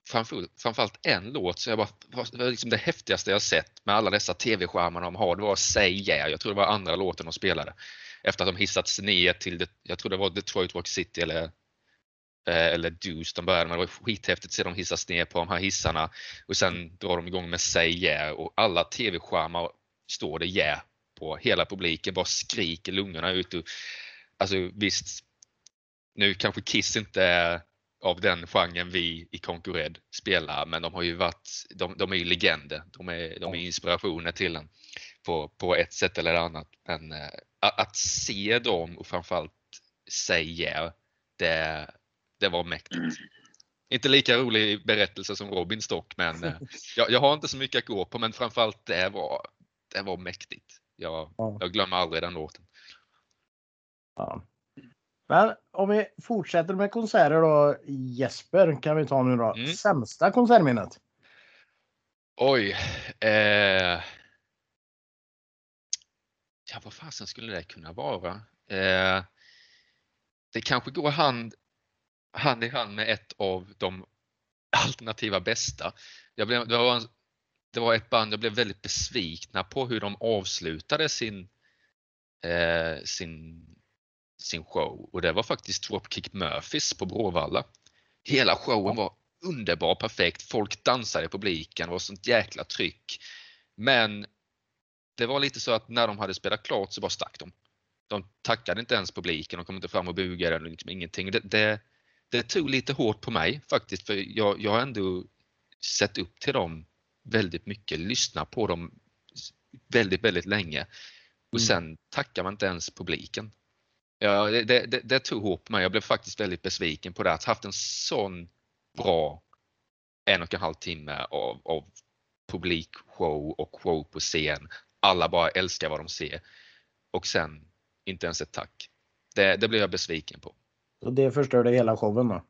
framförallt en låt som jag bara, det var liksom det häftigaste jag sett med alla dessa tv-skärmar de har. Det var Say Yeah, jag tror det var andra låten de spelade. Efter att de hissats ner till, jag tror det var Detroit Rock City eller eh, eller Deuce de började med. Det var skithäftigt att se dem hissas ner på de här hissarna och sen drar de igång med Say Yeah och alla tv-skärmar står det Yeah på. Hela publiken bara skriker lungorna ut. Och, alltså visst, nu kanske Kiss inte är av den genren vi i Conquered spelar. Men de har ju varit, de, de är ju legender. De är, de är inspirationer till en på, på ett sätt eller annat. Men äh, att se dem och framförallt säga det, det var mäktigt. Mm. Inte lika rolig berättelse som Robins dock, men äh, jag, jag, har inte så mycket att gå på, men framförallt det var, det var mäktigt. Jag, jag glömmer aldrig den låten. Ja. Men om vi fortsätter med konserter då. Jesper kan vi ta nu då. Mm. Sämsta konsertminnet? Oj. Eh... Ja, vad fasen skulle det kunna vara? Eh... Det kanske går hand, hand i hand med ett av de alternativa bästa. Jag blev, det, var en, det var ett band jag blev väldigt besvikna på hur de avslutade sin, eh, sin, sin show och det var faktiskt Dropkick Murphys på Bråvalla. Hela showen var underbar, perfekt. Folk dansade i publiken, det var sånt jäkla tryck. Men det var lite så att när de hade spelat klart så bara stack de. De tackade inte ens publiken, de kom inte fram och bugade eller liksom ingenting. Det, det, det tog lite hårt på mig faktiskt för jag, jag har ändå sett upp till dem väldigt mycket, lyssnat på dem väldigt, väldigt länge. Och mm. sen tackar man inte ens publiken. Ja, det, det, det tog på mig. Jag blev faktiskt väldigt besviken på det. Att haft en sån bra en och en halv timme av, av publikshow och show på scen. Alla bara älskar vad de ser. Och sen inte ens ett tack. Det, det blev jag besviken på. Och det förstörde hela showen då?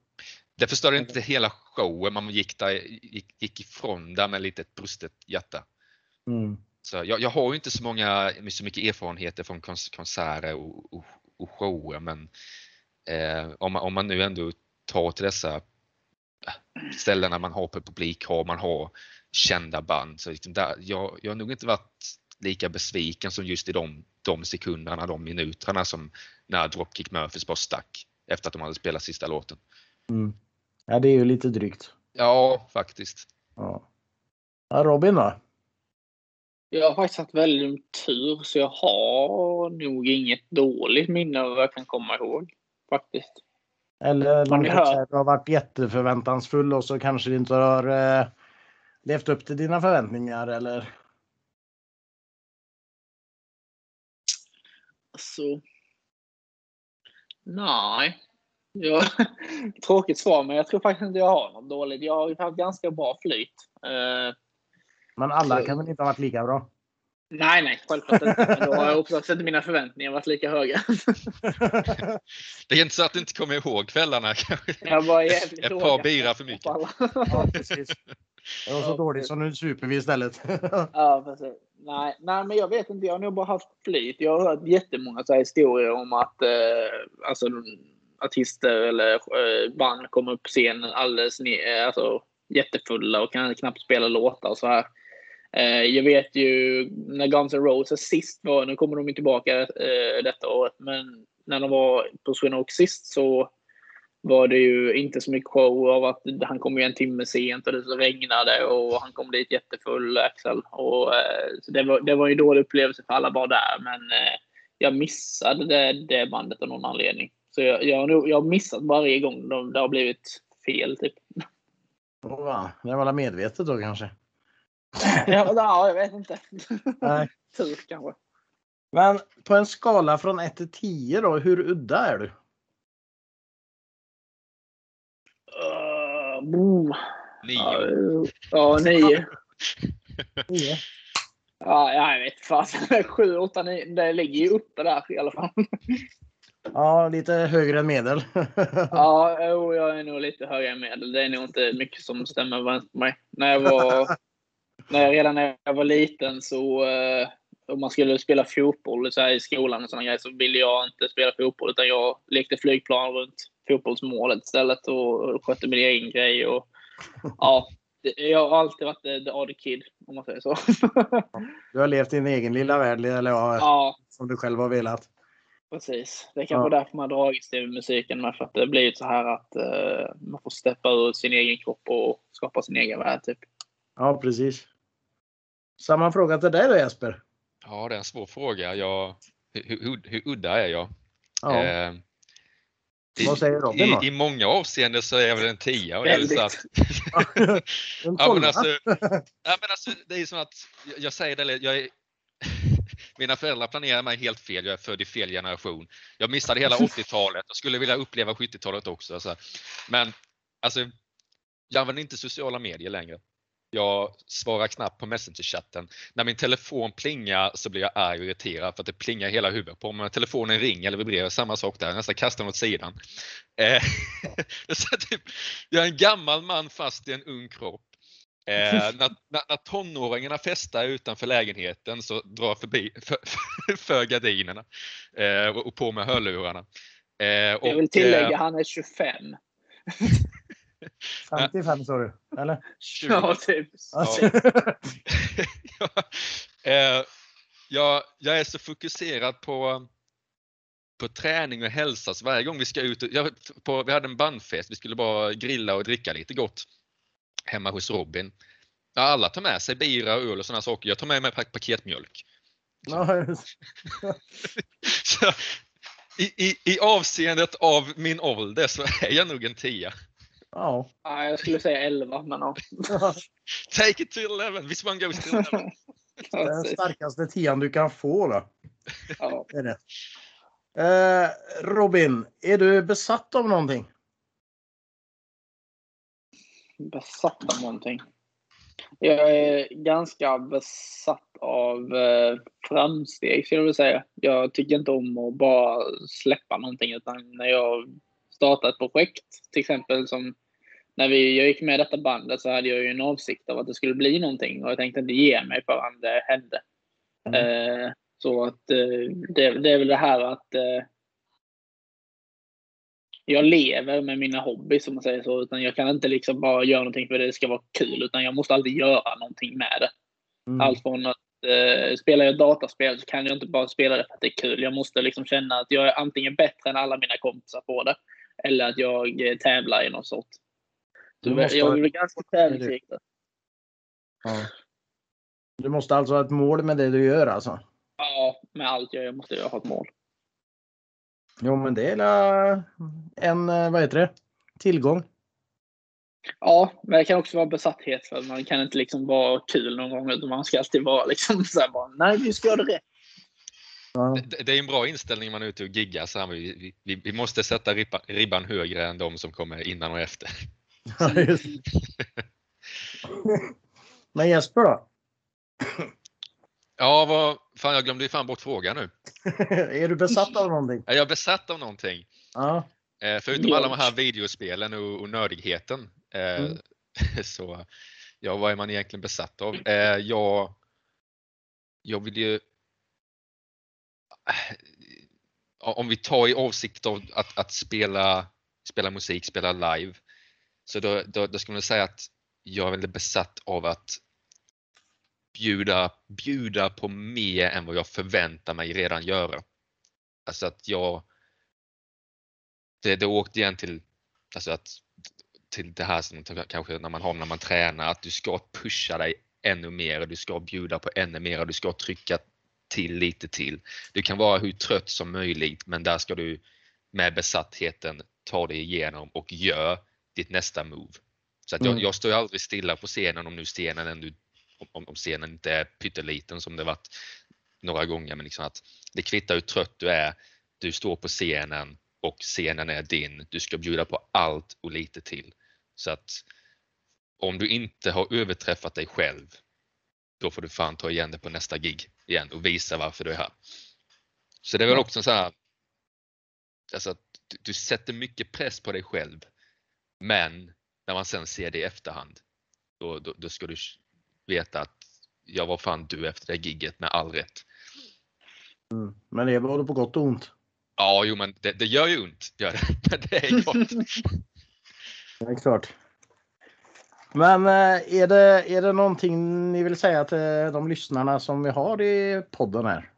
Det förstörde inte hela showen, man gick, där, gick, gick ifrån där med lite brustet hjärta. Mm. Så jag, jag, har ju inte så många, så mycket erfarenheter från konserter och, och, och shower men eh, om, man, om man nu ändå tar till dessa ställena man har på publik, har man har kända band. Så liksom där, jag, jag har nog inte varit lika besviken som just i de, de sekunderna, de minuterna som när Dropkick Murphys bara stack efter att de hade spelat sista låten. Mm. Ja, det är ju lite drygt. Ja, faktiskt. Ja. ja Robin då? Jag har faktiskt haft väldigt tur så jag har nog inget dåligt minne av vad jag kan komma ihåg. Faktiskt. Eller någon konsert har varit jätteförväntansfull och så kanske det inte har eh, levt upp till dina förväntningar eller? Alltså. Nej. Ja, tråkigt svar, men jag tror faktiskt inte jag har något dåligt. Jag har haft ganska bra flyt. Uh, men alla så... kan väl inte ha varit lika bra? Nej, nej, självklart inte. Men då har jag också sett mina förväntningar varit lika höga. det är inte så att du inte kommer ihåg kvällarna kanske? Jag var Ett par bira för mycket. Ja, precis. Det var så dåligt så nu super vi istället. ja, precis. Nej, nej, men jag vet inte. Jag har nog bara haft flyt. Jag har hört jättemånga så historier om att eh, alltså, artister eller eh, band kommer upp på scenen alldeles ner, alltså, jättefulla och kan knappt spela låtar och så här. Eh, jag vet ju när Guns N' Roses sist var, nu kommer de ju tillbaka eh, detta året, men när de var på Sweden Oak sist så var det ju inte så mycket show av att han kom ju en timme sent och det regnade och han kom dit jättefull, Axel. Och, eh, så det, var, det var ju en dålig upplevelse för alla bara där, men eh, jag missade det, det bandet av någon anledning. Så jag, jag, har, nog, jag har missat varje gång det har blivit fel. Typ. Oh, det var väl medvetet då kanske? Ja, jag vet inte. Nej. Tur kanske. Men på en skala från 1 till 10 då, hur udda är du? Uh. Nio. Ja, nio. nio. Ja, jag vet fasen. Sju, åtta, nio. Det ligger ju uppe där i alla fall. Ja, lite högre än medel. ja, jag är nog lite högre än medel. Det är nog inte mycket som stämmer överens med mig. När jag var, när jag, redan när jag var liten så uh, om man skulle spela fotboll så här, i skolan och såna grejer, så ville jag inte spela fotboll utan jag lekte flygplan runt fotbollsmålet istället och skötte min egen grej. Och, ja, jag har alltid varit the odd kid om man säger så. du har levt i din egen lilla värld eller ja, som du själv har velat. Precis. Det är kanske ja. därför man har dragits till musiken med. För att det blir så här att uh, man får steppa ur sin egen kropp och skapa sin egen värld. Typ. Ja, precis. Samma fråga till dig då Jesper. Ja, det är en svår fråga. Jag, hur, hur, hur udda är jag? Ja. Eh, Vad säger Robin då? I, I, många avseenden så är jag väl en tia. Och det, så att, ja, men alltså, ja, men alltså, det är som att jag säger det, jag är mina föräldrar planerar mig helt fel. Jag är född i fel generation. Jag missade hela 80-talet och skulle vilja uppleva 70-talet också. Så. Men alltså, jag använder inte sociala medier längre. Jag svarar knappt på Messenger-chatten. När min telefon plingar så blir jag arg och irriterad för att det plingar hela huvudet på mig. Telefonen ringer eller vibrerar, samma sak där. Jag nästan kastar den åt sidan. Eh, så typ, jag är en gammal man fast i en ung kropp. Eh, när, när, tonåringarna festar utanför lägenheten så drar förbi för, för gardinerna eh, och, och på med hörlurarna. Eh, och, jag vill tillägga, eh, han är 25. 55 sa du? Eller? 20. Ja, typ. Ja. ja. jag, jag är så fokuserad på, på träning och hälsa så varje gång vi ska ut, jag, på, vi hade en bandfest, vi skulle bara grilla och dricka lite gott hemma hos Robin. Ja, alla tar med sig bira och öl och sådana saker. Jag tar med mig paketmjölk. Ja, så, i, i, I avseendet av min ålder så är jag nog en tia. Ja. ja jag skulle säga 11, men ja. Take it to 11, this one goes to 11. Den starkaste tian du kan få då. Ja. Är det. Eh, Robin, är du besatt av någonting? Besatt av någonting? Jag är ganska besatt av eh, framsteg, skulle jag vilja säga. Jag tycker inte om att bara släppa någonting, utan när jag startar ett projekt, till exempel som när vi, jag gick med i detta bandet så hade jag ju en avsikt av att det skulle bli någonting och jag tänkte inte ge mig förrän det hände. Mm. Eh, så att eh, det, det, är väl det här att eh, jag lever med mina hobbys om man säger så. Utan jag kan inte liksom bara göra någonting för att det ska vara kul. Utan jag måste alltid göra någonting med det. Mm. Allt från att eh, spelar jag dataspel så kan jag inte bara spela det för att det är kul. Jag måste liksom känna att jag är antingen bättre än alla mina kompisar på det. Eller att jag eh, tävlar i något sort. Du måste jag är ganska tävlingsinriktad. Ja. Du måste alltså ha ett mål med det du gör alltså? Ja, med allt jag gör måste jag ha ett mål. Jo, men det är en, eh, vad heter det, tillgång. Ja, men det kan också vara besatthet för man kan inte liksom vara kul någon gång utan man ska alltid vara liksom så här bara, nej vi ska göra det rätt. Ja. Det, det, är en bra inställning när man är ute och giggar. Så här, vi, vi, vi måste sätta ribban, ribban högre än de som kommer innan och efter. Ja. Men Jesper då? Ja, vad, fan jag glömde ju fan bort frågan nu. är du besatt av någonting? Är jag besatt av någonting? Ja. Eh, förutom alla de här videospelen och, och nördigheten. Eh, mm. Så ja, vad är man egentligen besatt av? Eh, jag, jag vill ju Eh, om vi tar i avsikt av att, att spela, spela musik, spela live. Så då, då, då ska man säga att jag är väldigt besatt av att bjuda, bjuda på mer än vad jag förväntar mig redan göra. Alltså att jag det, det åkte igen till, alltså att, till det här som kanske när man har när man tränar, att du ska pusha dig ännu mer, du ska bjuda på ännu mer, du ska trycka till lite till. Du kan vara hur trött som möjligt men där ska du med besattheten ta dig igenom och gör ditt nästa move. Så att jag, mm. jag står aldrig stilla på scenen om nu scenen ändå om, om scenen inte är pytteliten som det varit några gånger. Men liksom att det kvittar hur trött du är. Du står på scenen och scenen är din. Du ska bjuda på allt och lite till. Så att om du inte har överträffat dig själv, då får du fan ta igen det på nästa gig igen och visa varför du är här. Så det är väl också så här, alltså att du sätter mycket press på dig själv. Men när man sen ser det i efterhand, då, då, då ska du veta att jag var fan du efter det gigget med all rätt. Mm. Men det är både på gott och ont. Ja, jo, men det, det gör ju ont. Gör det. Men det är gott. det är klart. Men eh, är det, är det någonting ni vill säga till de lyssnarna som vi har i podden här?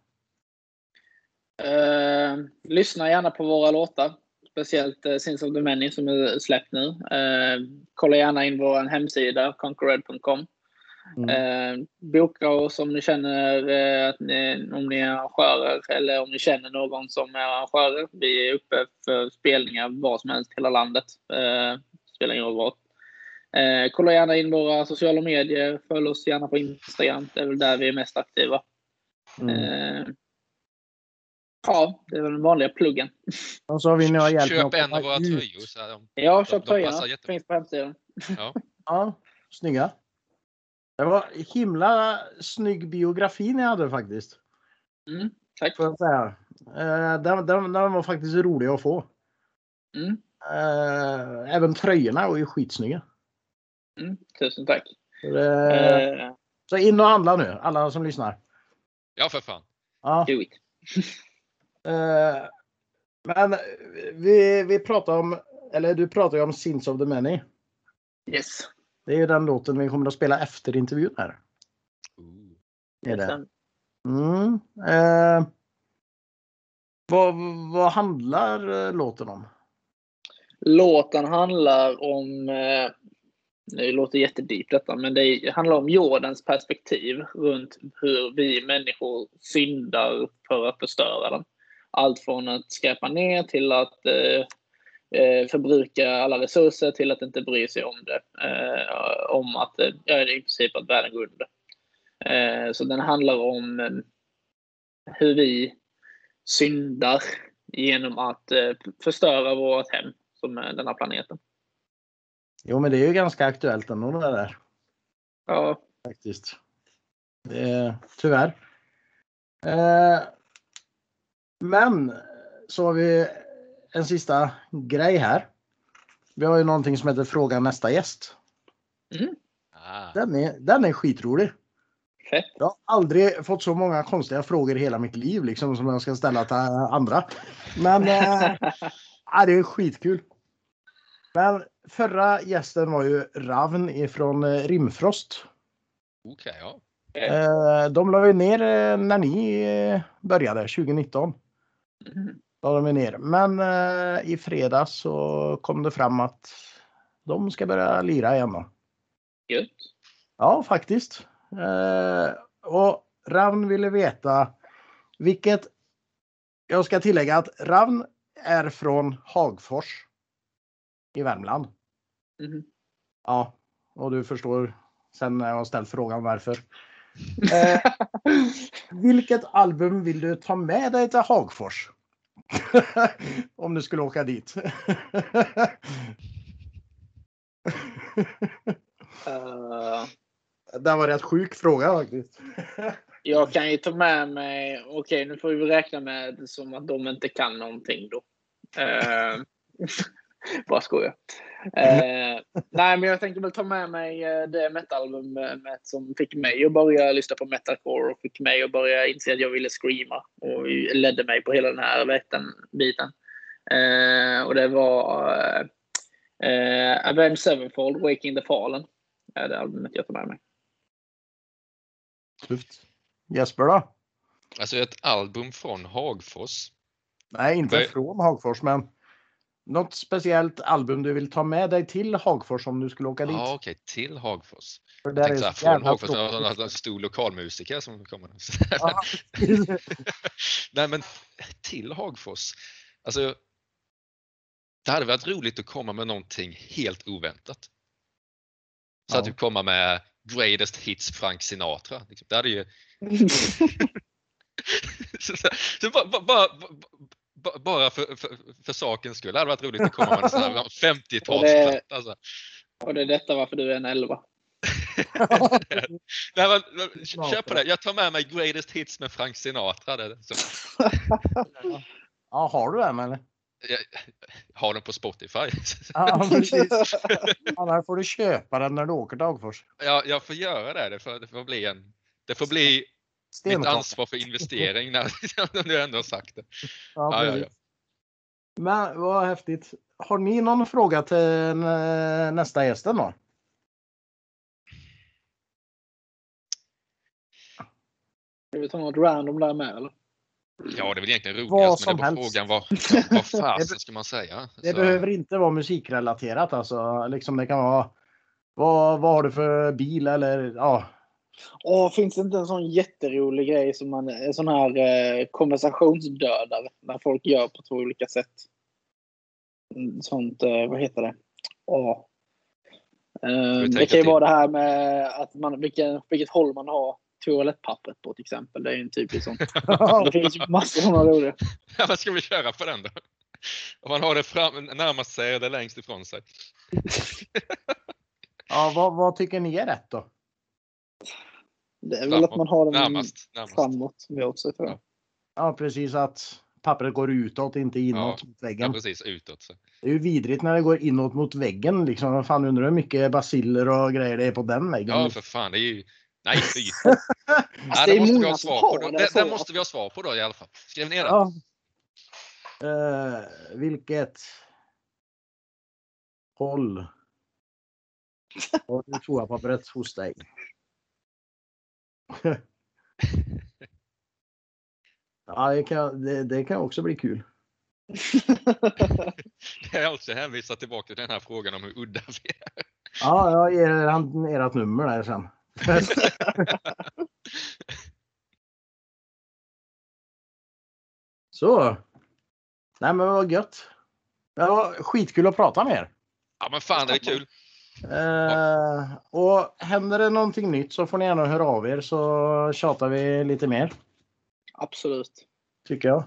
Uh, lyssna gärna på våra låtar. Speciellt uh, Sins of the Many som är släppt nu. Uh, kolla gärna in vår hemsida, conquered.com. Mm. Eh, boka oss om ni känner eh, att ni, om ni är arrangörer eller om ni känner någon som är arrangörer. Vi är uppe för spelningar var som helst hela landet. Eh, spelar ingen roll vart. Eh, kolla gärna in våra sociala medier. Följ oss gärna på Instagram. Det är väl där vi är mest aktiva. Mm. Eh, ja, det är väl den vanliga pluggen. Och så vill ni ha hjälp Köp en av våra tröjor. Så de, ja, köp tröjorna. Finns på hemsidan. Ja. ja, snygga. Det var himla snygg biografi ni hade faktiskt. Mm, tack. Får jag säga. Eh, den, den, den var faktiskt rolig att få. Mm. Eh, även tröjorna var ju skitsnygga. Mm, tusen tack. Så, det, Eh, så in och handla nu, alla som lyssnar. Ja, för fan. Ja, do it. eh, men vi, vi pratar om, eller du pratar ju om Sins of the Many. Yes. Det är ju den låten vi kommer att spela efter intervjun här. Ooh. Är det. Mm. Eh, vad, vad handlar låten om? Låten handlar om, eh, det låter jättedeep detta, men det handlar om jordens perspektiv runt hur vi människor syndar för att förstöra den. Allt från att skräpa ner till att eh, eh förbruka alla resurser till att inte bry sig om det. Eh, om att, eh, ja, i princip att världen går under. Eh, så den handlar om eh, hur vi syndar genom att eh, förstöra vårt hem som är den här planeten. Jo, men det är ju ganska aktuellt ändå det där Ja, faktiskt. Det är, tyvärr. Eh, men så har vi en sista grej här. Vi har ju någonting som heter Fråga nästa gäst. Ah. Den är, den är skitrolig. fett. Jag har aldrig fått så många konstiga frågor i hela mitt liv liksom, som jag ska ställa till andra. Men eh, ja, det är skitkul. Men förra gästen var ju Ravn ifrån eh, Rimfrost. Okej, ja. Eh, de la ju ner eh, när ni började 2019. Mm. La de ner. Men i fredags så kom det fram att de ska börja lira igen. Då. Gött. Ja, faktiskt. Och Ravn ville veta vilket. Jag ska tillägga att Ravn är från Hagfors i Värmland. Mhm. Ja, och du förstår sen när jag har ställt frågan varför. Eh, vilket album vill du ta med dig till Hagfors? Om du skulle åka dit. Eh, det var en rätt sjuk fråga faktiskt. jag kan ju ta med mig, okej nu får vi räkna med som att de inte kan någonting då. Uh, bara skojar. Uh, nej men jag tänkte väl ta med mig eh, det metalalbumet som fick mig att börja lyssna på metalcore och fick mig att börja inse att jag ville screama och ledde mig på hela den här biten. Eh, och det var uh, Avenged Sevenfold, Waking the Fallen. är det albumet jag tar med mig. Tufft. Jesper då? Alltså ett album från Hagfors. Nej, inte Nej. från Hagfors, men något speciellt album du vill ta med dig till Hagfors om du skulle åka dit? Ja, okej, till Hagfors. För Jag där tänkte är så här, så från Hagfors, någon stor lokalmusiker som kommer. Ja, Nej, men till Hagfors. Alltså, det hade varit roligt att komma med någonting helt oväntat. Så Ja. att du komma med Greatest Hits Frank Sinatra. Liksom. Det hade ju... så, så, bara, bara, bara, bara för, för, för sakens skull. Det hade varit roligt att komma med en sån här 50-talsplatta. Alltså. Och det är detta varför du är en elva. Nej, men, köp på det. Jag tar med mig Greatest Hits med Frank Sinatra. Det, så, ja, har du den eller? jag har den på Spotify. Ja, precis. Annars får du köpa den när du åker till Hagfors. jag, jag får göra det. Det får, det får bli en det får bli mitt ansvar för investering när du ändå har sagt det. Ja, Ja, ja. Men vad häftigt. Har ni någon fråga till eh, nästa gästen då? Ska vi ta något random där med eller? Ja, det är väl egentligen Vad roligast, men som det helst. frågan vad, vad fasen ska man säga? Det Så- behöver inte vara musikrelaterat alltså. Liksom det kan vara vad, vad har du för bil eller ja. Åh, finns det inte en sån jätterolig grej som man, en sån här eh, konversationsdödare när folk gör på två olika sätt? Mm, Sånt, eh, vad heter det? Åh. Eh, det kan ju vara det här med att man, vilken, vilket håll man har toalettpappret på till exempel. Det är ju en typisk sån. Det finns ju massor sådana roliga. Ja, vad ska vi köra på den då? Om man har det fram, närmast sig eller längst ifrån sig. ja vad, vad tycker ni är rätt då? Det är väl att man har den närmast, närmast. framåt jag också tror jag. Ja, precis att pappret går utåt, inte inåt Ja. mot väggen. Ja, precis. Utåt. Så. Det är ju vidrigt när det går inåt mot väggen. Liksom. Fan undrar hur mycket basiller och grejer det är på den väggen. Ja, för fan. Det är ju... Nej, fy. Alltså, Nej, det det måste vi ha svar på. Då. det Det, måste vi ha svar på då i alla fall. Skriv ner det. Ja. Eh, vilket håll har du toapappret hos dig? ja, det kan, det, det kan också bli kul. Är alltså hänvisat tillbaka till den här frågan om hur udda vi är. Ja, jag ger er ert nummer där sen. Så. Nej men vad gött. Det var skitkul att prata med er. Ja, men fan det är kul. Eh, och händer det någonting nytt så får ni gärna höra av er så tjatar vi lite mer. Absolut. Tycker jag.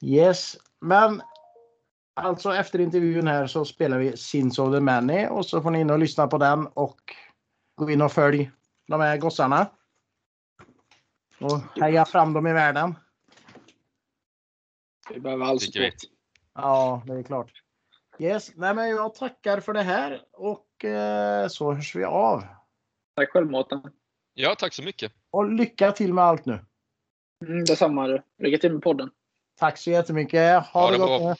Yes, men alltså efter intervjun här så spelar vi Sins of the Many och så får ni in och lyssna på den och gå in och följ de här gossarna. Och heja fram dem i världen. Vi behöver all support. Ja, det är klart. Yes, nej men jag tackar för det här och eh, så hörs vi av. Tack själv Mårten. Ja, tack så mycket. Och lycka till med allt nu. Mm, detsamma du. Lycka till med podden. Tack så jättemycket. Ha, Ha det det gott.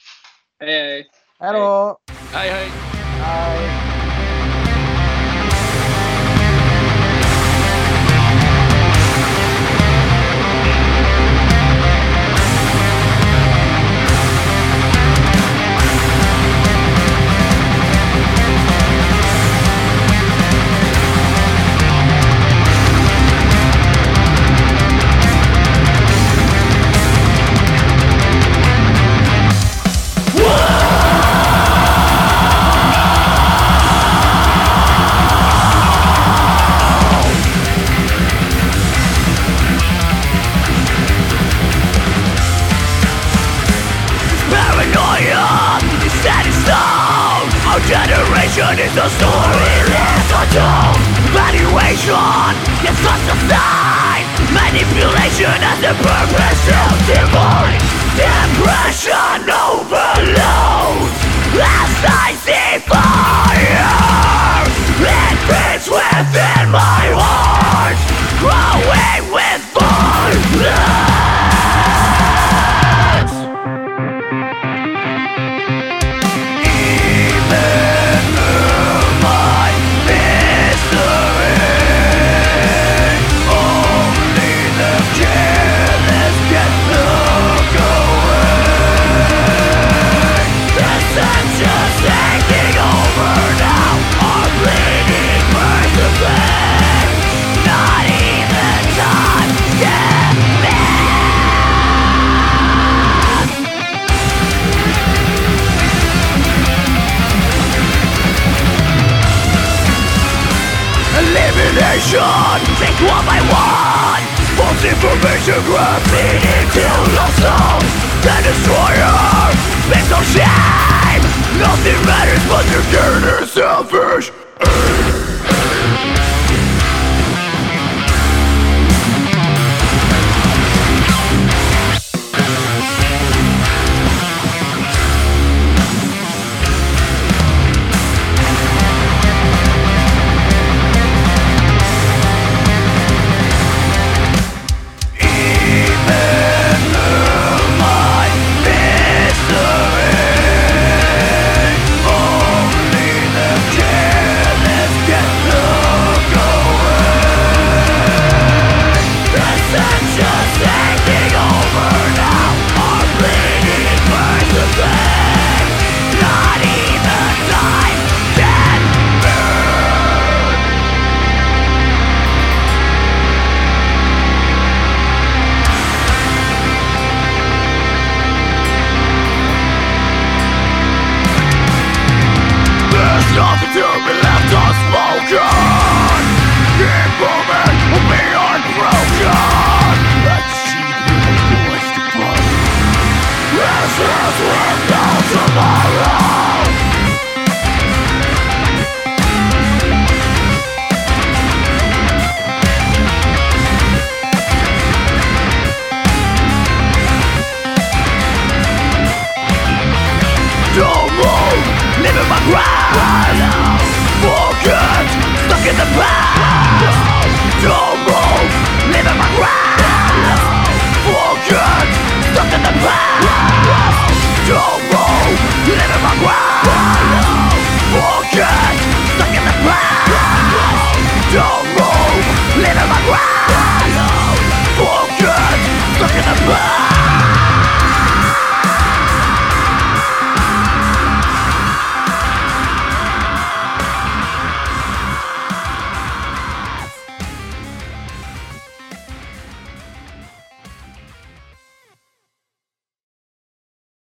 Hej hej. Hej då! Hej, hej! Hej. manipulation as the purpose of divine depression over. Elimination, take one by one! False information grafted into your soul The destroyer, makes no shame! Nothing matters but your is selfish